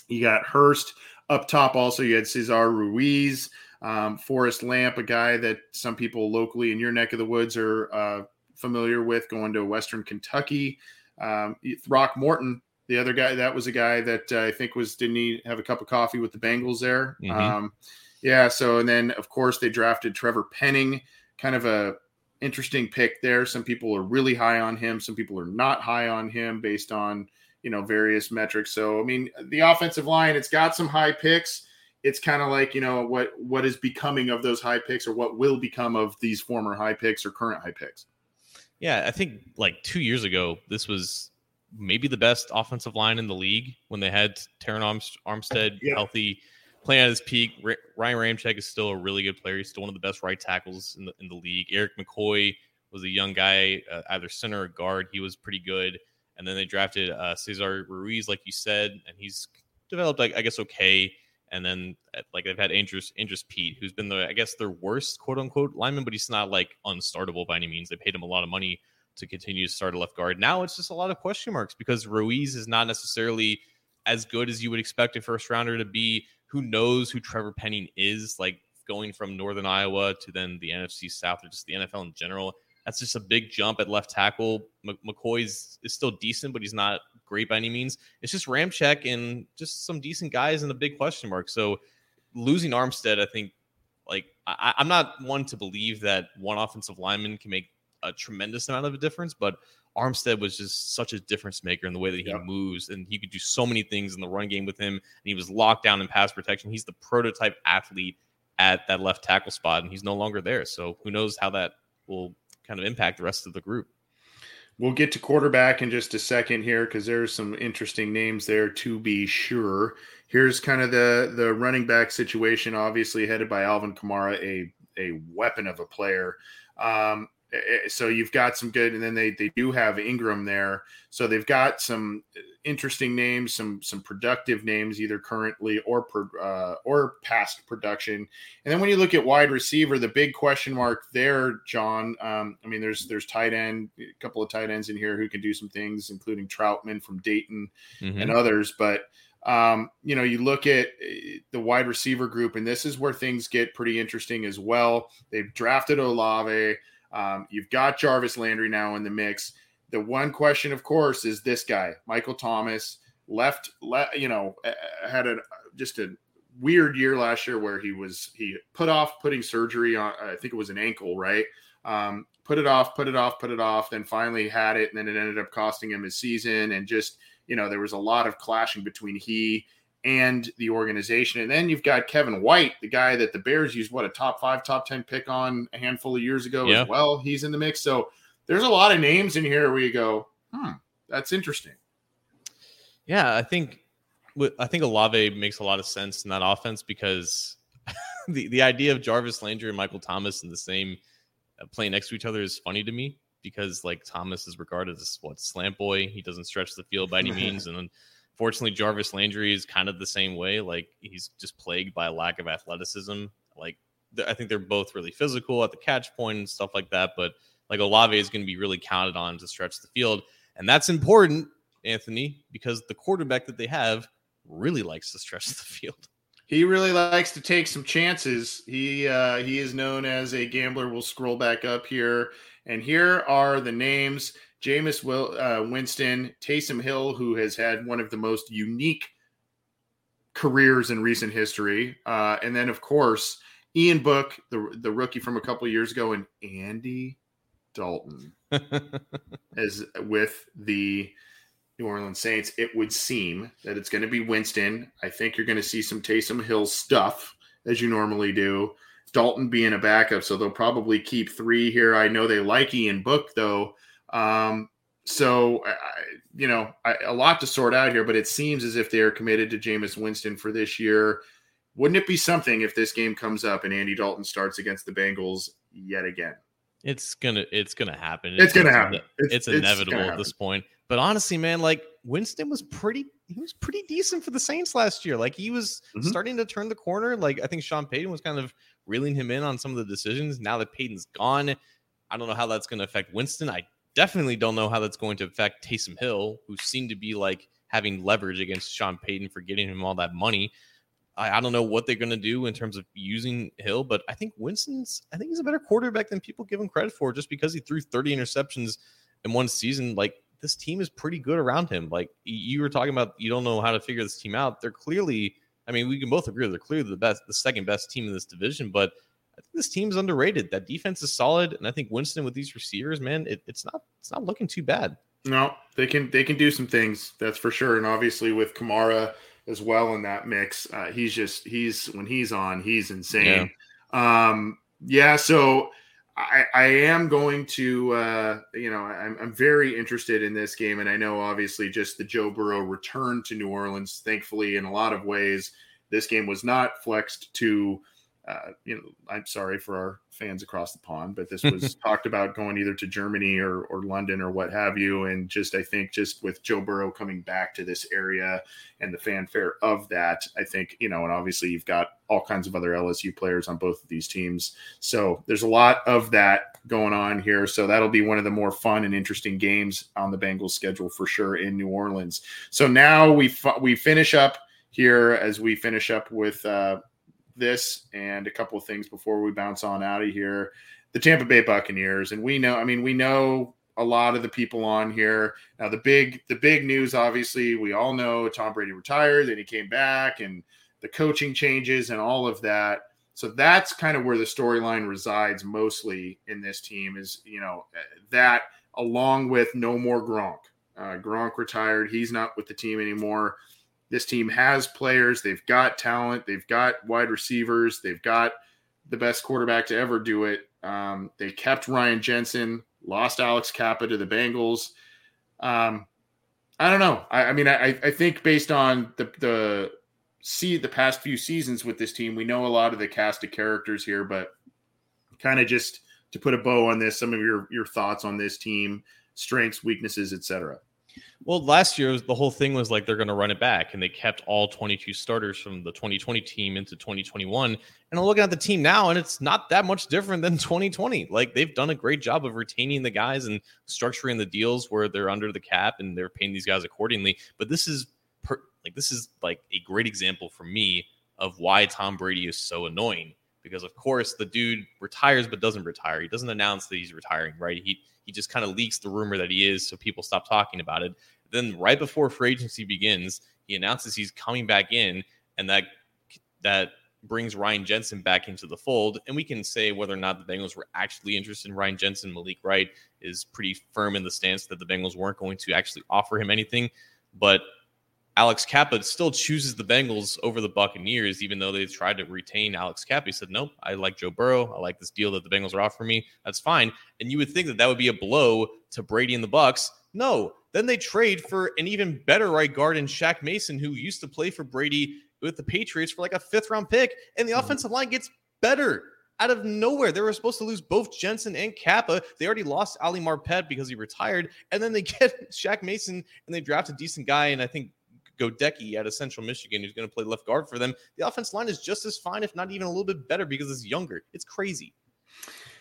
You got Hurst up top. Also, you had Cesar Ruiz, um, Forrest Lamp, a guy that some people locally in your neck of the woods are uh, familiar with, going to Western Kentucky. Um, Throckmorton, the other guy, that was a guy that uh, I think was didn't he have a cup of coffee with the Bengals there? Mm-hmm. Um, yeah. So and then of course they drafted Trevor Penning, kind of a interesting pick there. Some people are really high on him. Some people are not high on him based on you know various metrics. So I mean the offensive line, it's got some high picks. It's kind of like you know what what is becoming of those high picks or what will become of these former high picks or current high picks. Yeah, I think like two years ago, this was maybe the best offensive line in the league when they had Terron Armstead yeah. healthy, playing at his peak. Ryan Ramczyk is still a really good player. He's still one of the best right tackles in the in the league. Erik McCoy was a young guy, uh, either center or guard. He was pretty good. And then they drafted uh, Cesar Ruiz, like you said, and he's developed, I, I guess, okay. And then uh, like they've had Andrus Andrus Peat, who's been the I guess their worst quote unquote lineman, but he's not like unstartable by any means. They paid him a lot of money to continue to start a left guard. Now it's just a lot of question marks because Ruiz is not necessarily as good as you would expect a first rounder to be. Who knows who Trevor Penning is? Like going from Northern Iowa to then the NFC South or just the NFL in general. That's just a big jump at left tackle. McCoy's is still decent, but he's not great by any means. It's just Ramczyk and just some decent guys and a big question mark. So losing Armstead, I think, like I, I'm not one to believe that one offensive lineman can make a tremendous amount of a difference, but Armstead was just such a difference maker in the way that he yep. moves, and he could do so many things in the run game with him. And he was locked down in pass protection. He's the prototype athlete at that left tackle spot, and he's no longer there. So who knows how that will kind of impact the rest of the group. We'll get to quarterback in just a second here because there's some interesting names there to be sure. Here's kind of the the running back situation, obviously headed by Alvin Kamara, a a weapon of a player. Um, so you've got some good, and then they they do have Ingram there, so they've got some interesting names, some some productive names, either currently or per, uh, or past production. And then when you look at wide receiver, the big question mark there, John. Um, I mean, there's there's tight end, a couple of tight ends in here who can do some things, including Trautman from Dayton mm-hmm. and others, but. Um, you know, you look at eh, the wide receiver group, and this is where things get pretty interesting as well. They've drafted Olave. Um, you've got Jarvis Landry now in the mix. The one question, of course, is this guy, Michael Thomas, left, le- you know, had a just a weird year last year where he was he put off putting surgery on. I think it was an ankle, right? Um, put it off, put it off, put it off. Then finally had it, and then it ended up costing him his season. And just you know, there was a lot of clashing between he and the organization. And then you've got Kevin White, the guy that the Bears used, what, a top five, top 10 pick on a handful of years ago yeah. as well. He's in the mix. So there's a lot of names in here where you go, hmm, that's interesting. Yeah, I think I think Olave makes a lot of sense in that offense because the, the idea of Jarvis Landry and Michael Thomas in the same uh, playing next to each other is funny to me because like Thomas is regarded as what slant boy. He doesn't stretch the field by any means, and then Fortunately, Jarvis Landry is kind of the same way. Like he's just plagued by a lack of athleticism. Like I think they're both really physical at the catch point and stuff like that. But like Olave is going to be really counted on to stretch the field, and that's important, Anthony, because the quarterback that they have really likes to stretch the field. He really likes to take some chances. He uh, he is known as a gambler. We'll scroll back up here, and here are the names Jameis Will, uh, Winston, Taysom Hill, who has had one of the most unique careers in recent history, uh, and then of course Ian Book, the the rookie from a couple years ago, and Andy Dalton as with the New Orleans Saints. It would seem that it's going to be Winston. I think you're going to see some Taysom Hill stuff as you normally do. Dalton being a backup, so they'll probably keep three here. I know they like Ian Book though. Um, so, I, you know, I, a lot to sort out here, but it seems as if they are committed to Jameis Winston for this year. Wouldn't it be something if this game comes up and Andy Dalton starts against the Bengals yet again? It's gonna, it's gonna happen. It's, it's gonna happen. It's, it's inevitable it's at this point. But honestly, man, like Winston was pretty, he was pretty decent for the Saints last year. Like he was mm-hmm. starting to turn the corner. Like I think Sean Payton was kind of reeling him in on some of the decisions. Now that Payton's gone, I don't know how that's going to affect Winston. I definitely don't know how that's going to affect Taysom Hill, who seemed to be like having leverage against Sean Payton for getting him all that money. I, I don't know what they're going to do in terms of using Hill, but I think Winston's, I think he's a better quarterback than people give him credit for just because he threw 30 interceptions in one season. Like, this team is pretty good around him. Like, you were talking about, you don't know how to figure this team out. They're clearly, I mean, we can both agree they're clearly the best, the second best team in this division, but I think this team's underrated. That defense is solid, and I think Winston with these receivers, man, it, it's not it's not looking too bad. No, they can they can do some things. That's for sure. And obviously with Kamara as well in that mix, uh, he's just he's when he's on, he's insane. Yeah. Um, yeah. So I, I am going to uh, you know I'm, I'm very interested in this game, and I know obviously just the Joe Burrow return to New Orleans. Thankfully, in a lot of ways, this game was not flexed to uh, you know, I'm sorry for our fans across the pond, but this was talked about going either to Germany or, or London or what have you. And just, I think, just with Joe Burrow coming back to this area and the fanfare of that, I think, you know, and obviously you've got all kinds of other LSU players on both of these teams. So there's a lot of that going on here. So that'll be one of the more fun and interesting games on the Bengals schedule for sure in New Orleans. So now we, we finish up here as we finish up with, uh, this and a couple of things before we bounce on out of here. The Tampa Bay Buccaneers, and we know, I mean, we know a lot of the people on here. Now, the big, the big news, obviously, we all know Tom Brady retired, then he came back, and the coaching changes and all of that. So that's kind of where the storyline resides mostly in this team is, you know, that along with no more Gronk. Uh, Gronk retired. He's not with the team anymore. This team has players, they've got talent, they've got wide receivers, they've got the best quarterback to ever do it. Um, they kept Ryan Jensen, lost Alex Cappa to the Bengals. Um, I don't know. I, I mean, I, I, think based on the the see the past few seasons with this team, we know a lot of the cast of characters here, but kind of just to put a bow on this, some of your your thoughts on this team, strengths, weaknesses, etc. Well, last year the whole thing was like they're going to run it back, and they kept all 22 starters from the 2020 team into 2021. And I'm looking at the team now, and it's not that much different than 2020. Like they've done a great job of retaining the guys and structuring the deals where they're under the cap and they're paying these guys accordingly. But this is per, like this is like a great example for me of why Tom Brady is so annoying. Because of course the dude retires but doesn't retire. He doesn't announce that he's retiring, right? He he just kind of leaks the rumor that he is, so people stop talking about it. Then right before free agency begins, he announces he's coming back in, and that that brings Ryan Jensen back into the fold. And we can say whether or not the Bengals were actually interested in Ryan Jensen. Malik Wright is pretty firm in the stance that the Bengals weren't going to actually offer him anything. But Alex Cappa still chooses the Bengals over the Buccaneers, even though they tried to retain Alex Cappa. He said, Nope, I like Joe Burrow. I like this deal that the Bengals are offering me. That's fine. And you would think that that would be a blow to Brady and the Bucs. No. Then they trade for an even better right guard in Shaq Mason, who used to play for Brady with the Patriots for like a fifth round pick. And the mm-hmm. offensive line gets better out of nowhere. They were supposed to lose both Jensen and Cappa. They already lost Ali Marpet because he retired. And then they get Shaq Mason and they draft a decent guy. And I think Goedeke out of Central Michigan, who's going to play left guard for them. The offense line is just as fine, if not even a little bit better, because it's younger. It's crazy.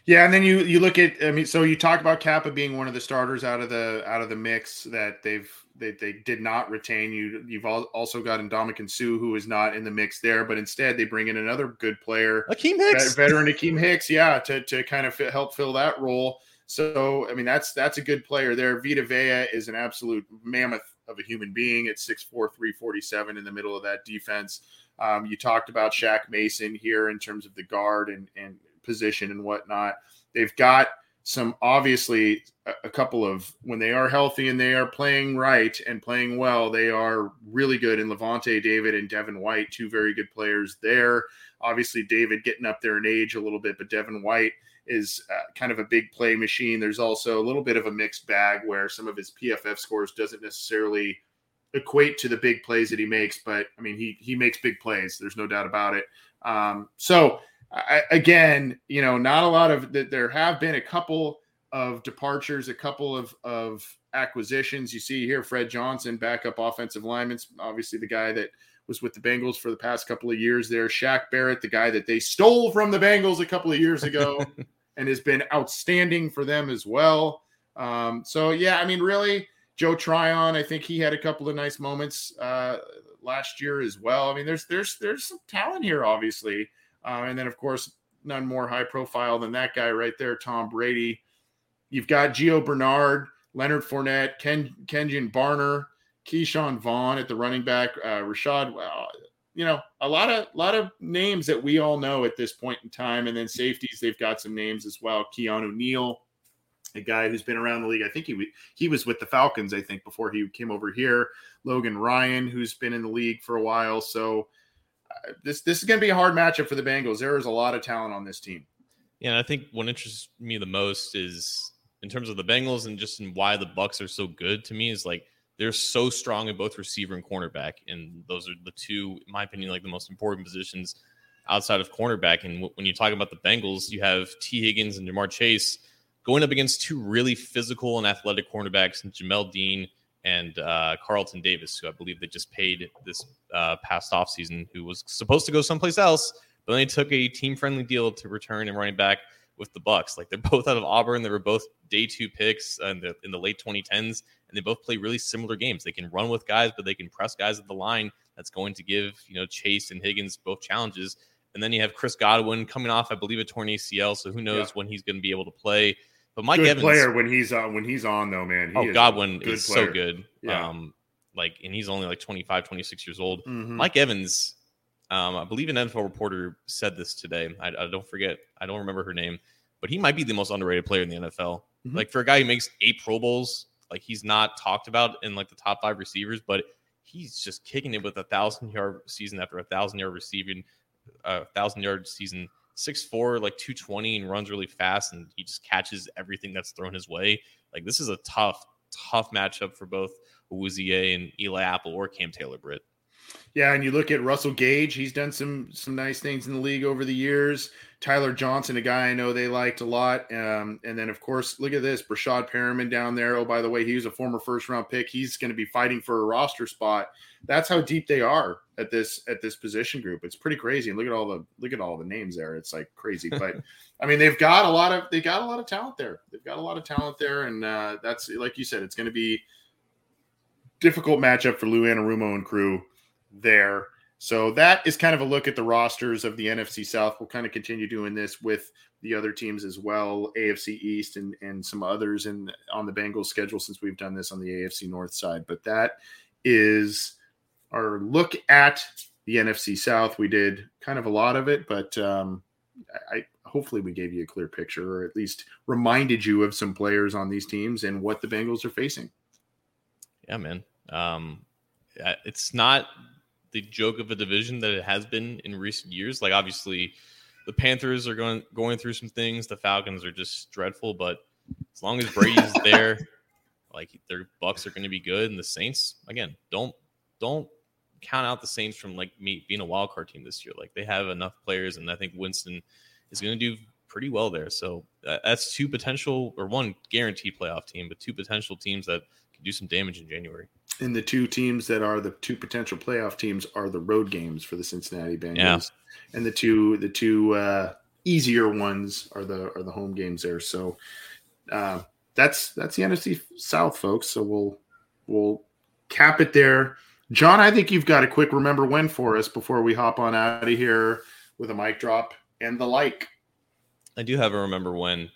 Yeah, and then you you look at I mean, so you talk about Cappa being one of the starters out of the out of the mix that they've they, they did not retain. You you've also got Ndamukong Suh who is not in the mix there, but instead they bring in another good player, Akiem Hicks, veteran Akiem Hicks, yeah, to to kind of fit, help fill that role. So I mean that's that's a good player there. Vita Vea is an absolute mammoth of a human being at 6'4", 347 in the middle of that defense. Um, you talked about Shaq Mason here in terms of the guard and, and position and whatnot. They've got some obviously a, a, couple of when they are healthy and they are playing right and playing well, they are really good. In Lavonte David and Devin White, two very good players there. Obviously, David getting up there in age a little bit, but Devin White is uh, kind of a big play machine. There's also a little bit of a mixed bag where some of his PFF scores doesn't necessarily equate to the big plays that he makes, but I mean he he makes big plays. There's no doubt about it. Um, so I, again, you know, not a lot of that. There have been a couple of departures, a couple of of acquisitions. You see here, Fred Johnson, backup offensive lineman, obviously the guy that was with the Bengals for the past couple of years there. Shaq Barrett, the guy that they stole from the Bengals a couple of years ago and has been outstanding for them as well. Um, so, yeah, I mean, really, Joe Tryon, I think he had a couple of nice moments uh, last year as well. I mean, there's there's there's some talent here, obviously. Uh, and then, of course, none more high profile than that guy right there, Tom Brady. You've got Gio Bernard, Leonard Fournette, Ken Kenjon Barner, Ke'Shawn Vaughn at the running back, uh, Rashad. Well, you know, a lot of lot of names that we all know at this point in time, and then safeties they've got some names as well. Keanu Neal, a guy who's been around the league. I think he he was with the Falcons. I think before he came over here. Logan Ryan, who's been in the league for a while. So uh, this this is going to be a hard matchup for the Bengals. There is a lot of talent on this team. Yeah, and I think what interests me the most is in terms of the Bengals and just in why the Bucs are so good to me is like they're so strong in both receiver and cornerback, and those are the two, in my opinion, like the most important positions outside of cornerback. And when you talk about the Bengals, you have Tee Higgins and Ja'Marr Chase going up against two really physical and athletic cornerbacks, Jamel Dean and uh, Carlton Davis, who I believe they just paid this uh, past offseason, who was supposed to go someplace else, but then they took a team-friendly deal to return and running back with the Bucs. Like they're both out of Auburn. They were both day two picks in the in the late 2010s, and they both play really similar games. They can run with guys, but they can press guys at the line. That's going to give you know Chase and Higgins both challenges. And then you have Chris Godwin coming off, I believe, a torn ACL, so who knows yeah. when he's going to be able to play. But Mike good Evans, player when he's on when he's on though, man. He oh, Godwin is player. so good. Yeah. Um, like, and he's only like 25, 26 years old. Mm-hmm. Mike Evans, um, I believe an NFL reporter said this today. I, I, don't forget. I don't remember her name, but he might be the most underrated player in the NFL. Mm-hmm. Like for a guy who makes eight Pro Bowls, like he's not talked about in like the top five receivers, but he's just kicking it with a thousand yard season after a thousand yard receiving, a thousand yard season, six four, like two twenty, and runs really fast, and he just catches everything that's thrown his way. Like this is a tough, tough matchup for both Awuzie and Eli Apple or Cam Taylor Britt. Yeah, and you look at Russell Gage; he's done some some nice things in the league over the years. Tyler Johnson, a guy I know they liked a lot. Um, and then, of course, look at this Breshad Perriman down there. Oh, by the way, he was a former first round pick. He's going to be fighting for a roster spot. That's how deep they are at this at this position group. It's pretty crazy. And look at all the look at all the names there. It's like crazy. But I mean, they've got a lot of they got a lot of talent there. They've got a lot of talent there, and uh, that's like you said, it's going to be difficult matchup for Lou Anarumo and crew there. So that is kind of a look at the rosters of the NFC South. We'll kind of continue doing this with the other teams as well, AFC East and and some others in on the Bengals schedule since we've done this on the AFC North side. But that is our look at the NFC South. We did kind of a lot of it, but um, I hopefully we gave you a clear picture or at least reminded you of some players on these teams and what the Bengals are facing. Yeah, man. Um, it's not the joke of a division that it has been in recent years. Like obviously, the Panthers are going going through some things. The Falcons are just dreadful, but as long as Brady's there, like their Bucs are going to be good, and the Saints again don't don't count out the Saints from like me being a wild card team this year. Like they have enough players, and I think Winston is going to do pretty well there. So uh, that's two potential or one guaranteed playoff team, but two potential teams that can do some damage in January and the two teams that are the two potential playoff teams are the road games for the Cincinnati Bengals, yeah. and the two the two uh, easier ones are the are the home games there. So uh, that's that's the NFC South, folks. So we'll we'll cap it there. John, I think you've got a quick remember when for us before we hop on out of here with a mic drop and the like. I do have a remember when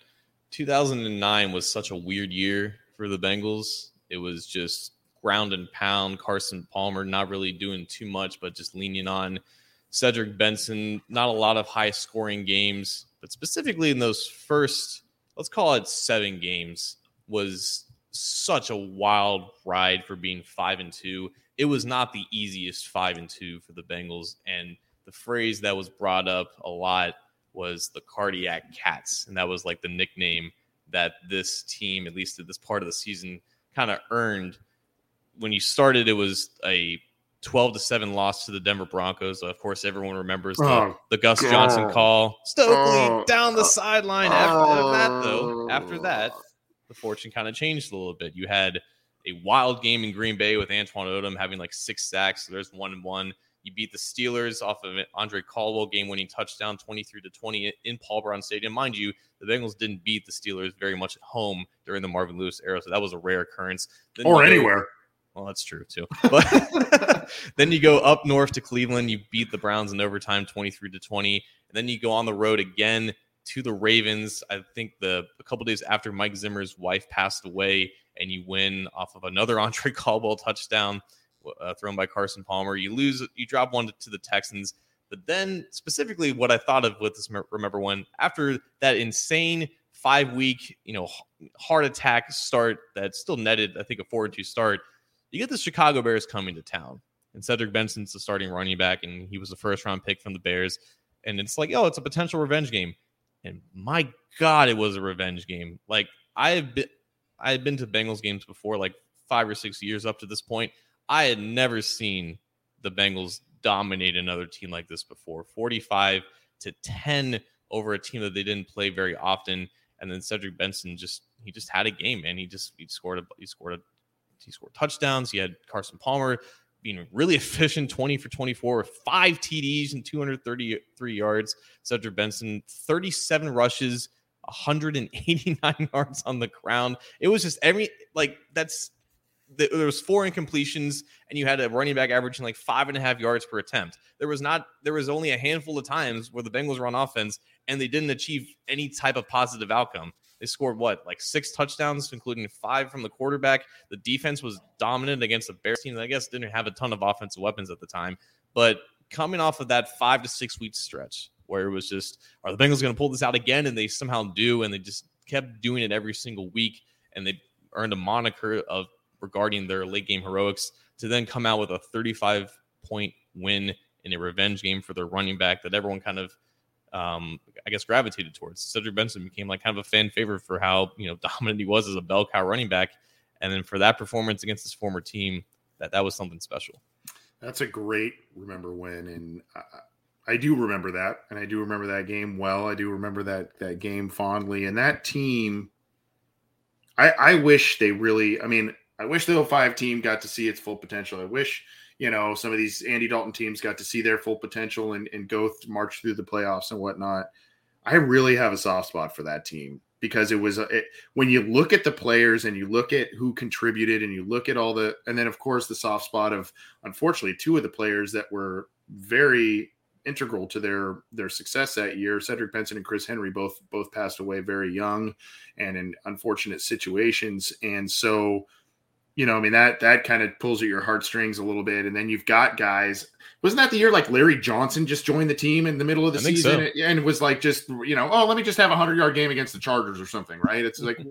2009 was such a weird year for the Bengals. It was just ground and pound. Carson Palmer not really doing too much, but just leaning on Cedric Benson. Not a lot of high scoring games, but specifically in those first, let's call it seven games, was such a wild ride for being five and two. It was not the easiest five and two for the Bengals. And the phrase that was brought up a lot was the cardiac cats. And that was like the nickname that this team, at least at this part of the season, kind of earned when you started, it was a 12 to 7 loss to the Denver Broncos. Of course, everyone remembers the, oh, the Gus God. Johnson call. Stokley oh, down the uh, sideline. After oh. that, though, after that, the fortune kind of changed a little bit. You had a wild game in Green Bay with Antwan Odom having like six sacks. So there's one and one. You beat the Steelers off of an Andre Caldwell game-winning touchdown, 23 to 20 in Paul Brown Stadium. Mind you, the Bengals didn't beat the Steelers very much at home during the Marvin Lewis era, so that was a rare occurrence. Then or anywhere. Well, that's true too. But then you go up north to Cleveland. You beat the Browns in overtime, twenty-three to twenty, and then you go on the road again to the Ravens. I think the a couple days after Mike Zimmer's wife passed away, and you win off of another Andre Caldwell touchdown uh, thrown by Carson Palmer. You lose, you drop one to, the Texans. But then, specifically, what I thought of with this, remember when after that insane five week, you know, heart attack start that still netted, I think, a four and two start you get the Chicago Bears coming to town, and Cedric Benson's the starting running back, and he was the first round pick from the Bears. And it's like, oh, it's a potential revenge game. And my God, it was a revenge game. Like I have been, I had been to Bengals games before, like five or six years up to this point. I had never seen the Bengals dominate another team like this before. 45 to 10 over a team that they didn't play very often. And then Cedric Benson just he just had a game, and he just he scored a he scored a he scored touchdowns. He had Carson Palmer being really efficient 20 for 24 with five TDs and 233 yards. Cedric Benson, 37 rushes, 189 yards on the ground. It was just every like that's there was four incompletions and you had a running back averaging like five and a half yards per attempt. There was not there was only a handful of times where the Bengals were on offense and they didn't achieve any type of positive outcome. They scored what, like six touchdowns, including five from the quarterback. The defense was dominant against the Bears team. I guess didn't have a ton of offensive weapons at the time, but coming off of that five to six week stretch where it was just, are the Bengals going to pull this out again? And they somehow do, and they just kept doing it every single week, and they earned a moniker of regarding their late game heroics to then come out with a 35 point win in a revenge game for their running back that everyone kind of um, I guess gravitated towards. Cedric Benson became like kind of a fan favorite for how you know dominant he was as a bell cow running back, and then for that performance against his former team, that that was something special. That's a great remember when, and I, I do remember that, and I do remember that game well. I do remember that that game fondly, and that team. I I wish they really. I mean, I wish the 05 team got to see its full potential. I wish you know some of these Andy Dalton teams got to see their full potential and and go th- march through the playoffs and whatnot. I really have a soft spot for that team because it was it, when you look at the players and you look at who contributed and you look at all the and then of course the soft spot of unfortunately two of the players that were very integral to their their success that year Cedric Benson and Chris Henry both both passed away very young and in unfortunate situations and so you know I mean that that kind of pulls at your heartstrings a little bit. And then you've got guys wasn't that the year like Larry Johnson just joined the team in the middle of the season so. and was like just you know oh let me just have a hundred yard game against the Chargers or something right? It's like mm-hmm.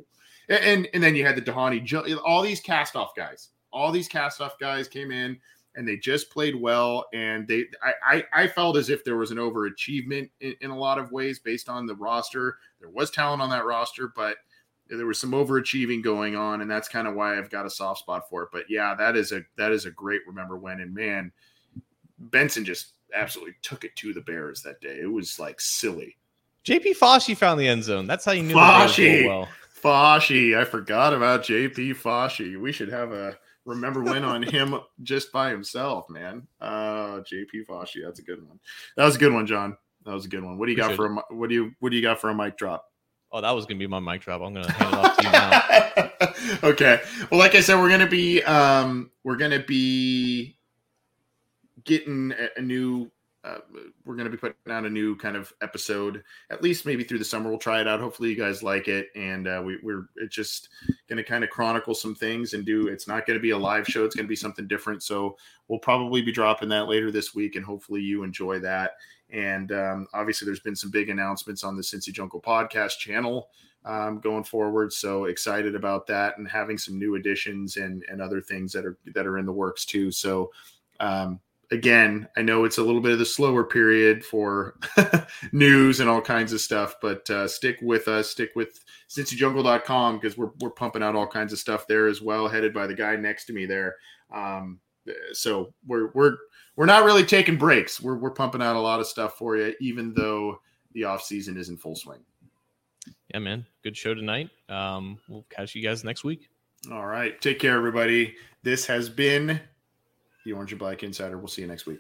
and and then you had the Dhani all these cast off guys all these cast off guys came in and they just played well and they I I, I felt as if there was an overachievement in, in a lot of ways based on the roster. There was talent on that roster but there was some overachieving going on and that's kind of why I've got a soft spot for it but yeah that is a that is a great remember when and man Benson just absolutely took it to the Bears that day. It was like silly. JP Foschi found the end zone. That's how you knew Foschi. well. Foschi. I forgot about JP Foschi. We should have a remember when on him just by himself, man. Uh JP Foschi. That's a good one. That was a good one, John. That was a good one. What do you got for a what do you what do you got for a mic drop? Oh, that was gonna be my mic drop. I'm gonna hand it off to you now. okay. Well, like I said, we're gonna be um we're gonna be getting a, a new uh, we're going to be putting out a new kind of episode at least maybe through the summer we'll try it out hopefully you guys like it and uh, we, it's just going to kind of chronicle some things and do it's not going to be a live show it's going to be something different so we'll probably be dropping that later this week and hopefully you enjoy that and um, obviously there's been some big announcements on the cincy jungle podcast channel um, going forward so excited about that and having some new additions and and other things that are that are in the works too so um, again, I know it's a little bit of the slower period for news and all kinds of stuff, but uh, stick with us, stick with cincyjungle.com because we're, we're pumping out all kinds of stuff there as well, headed by the guy next to me there. Um, so we're, we're, we're not really taking breaks. We're, we're pumping out a lot of stuff for you, even though the off season is in full swing. Yeah, man. Good show tonight. Um, we'll catch you guys next week. All right. Take care, everybody. This has been the Orange and Black Insider. We'll see you next week.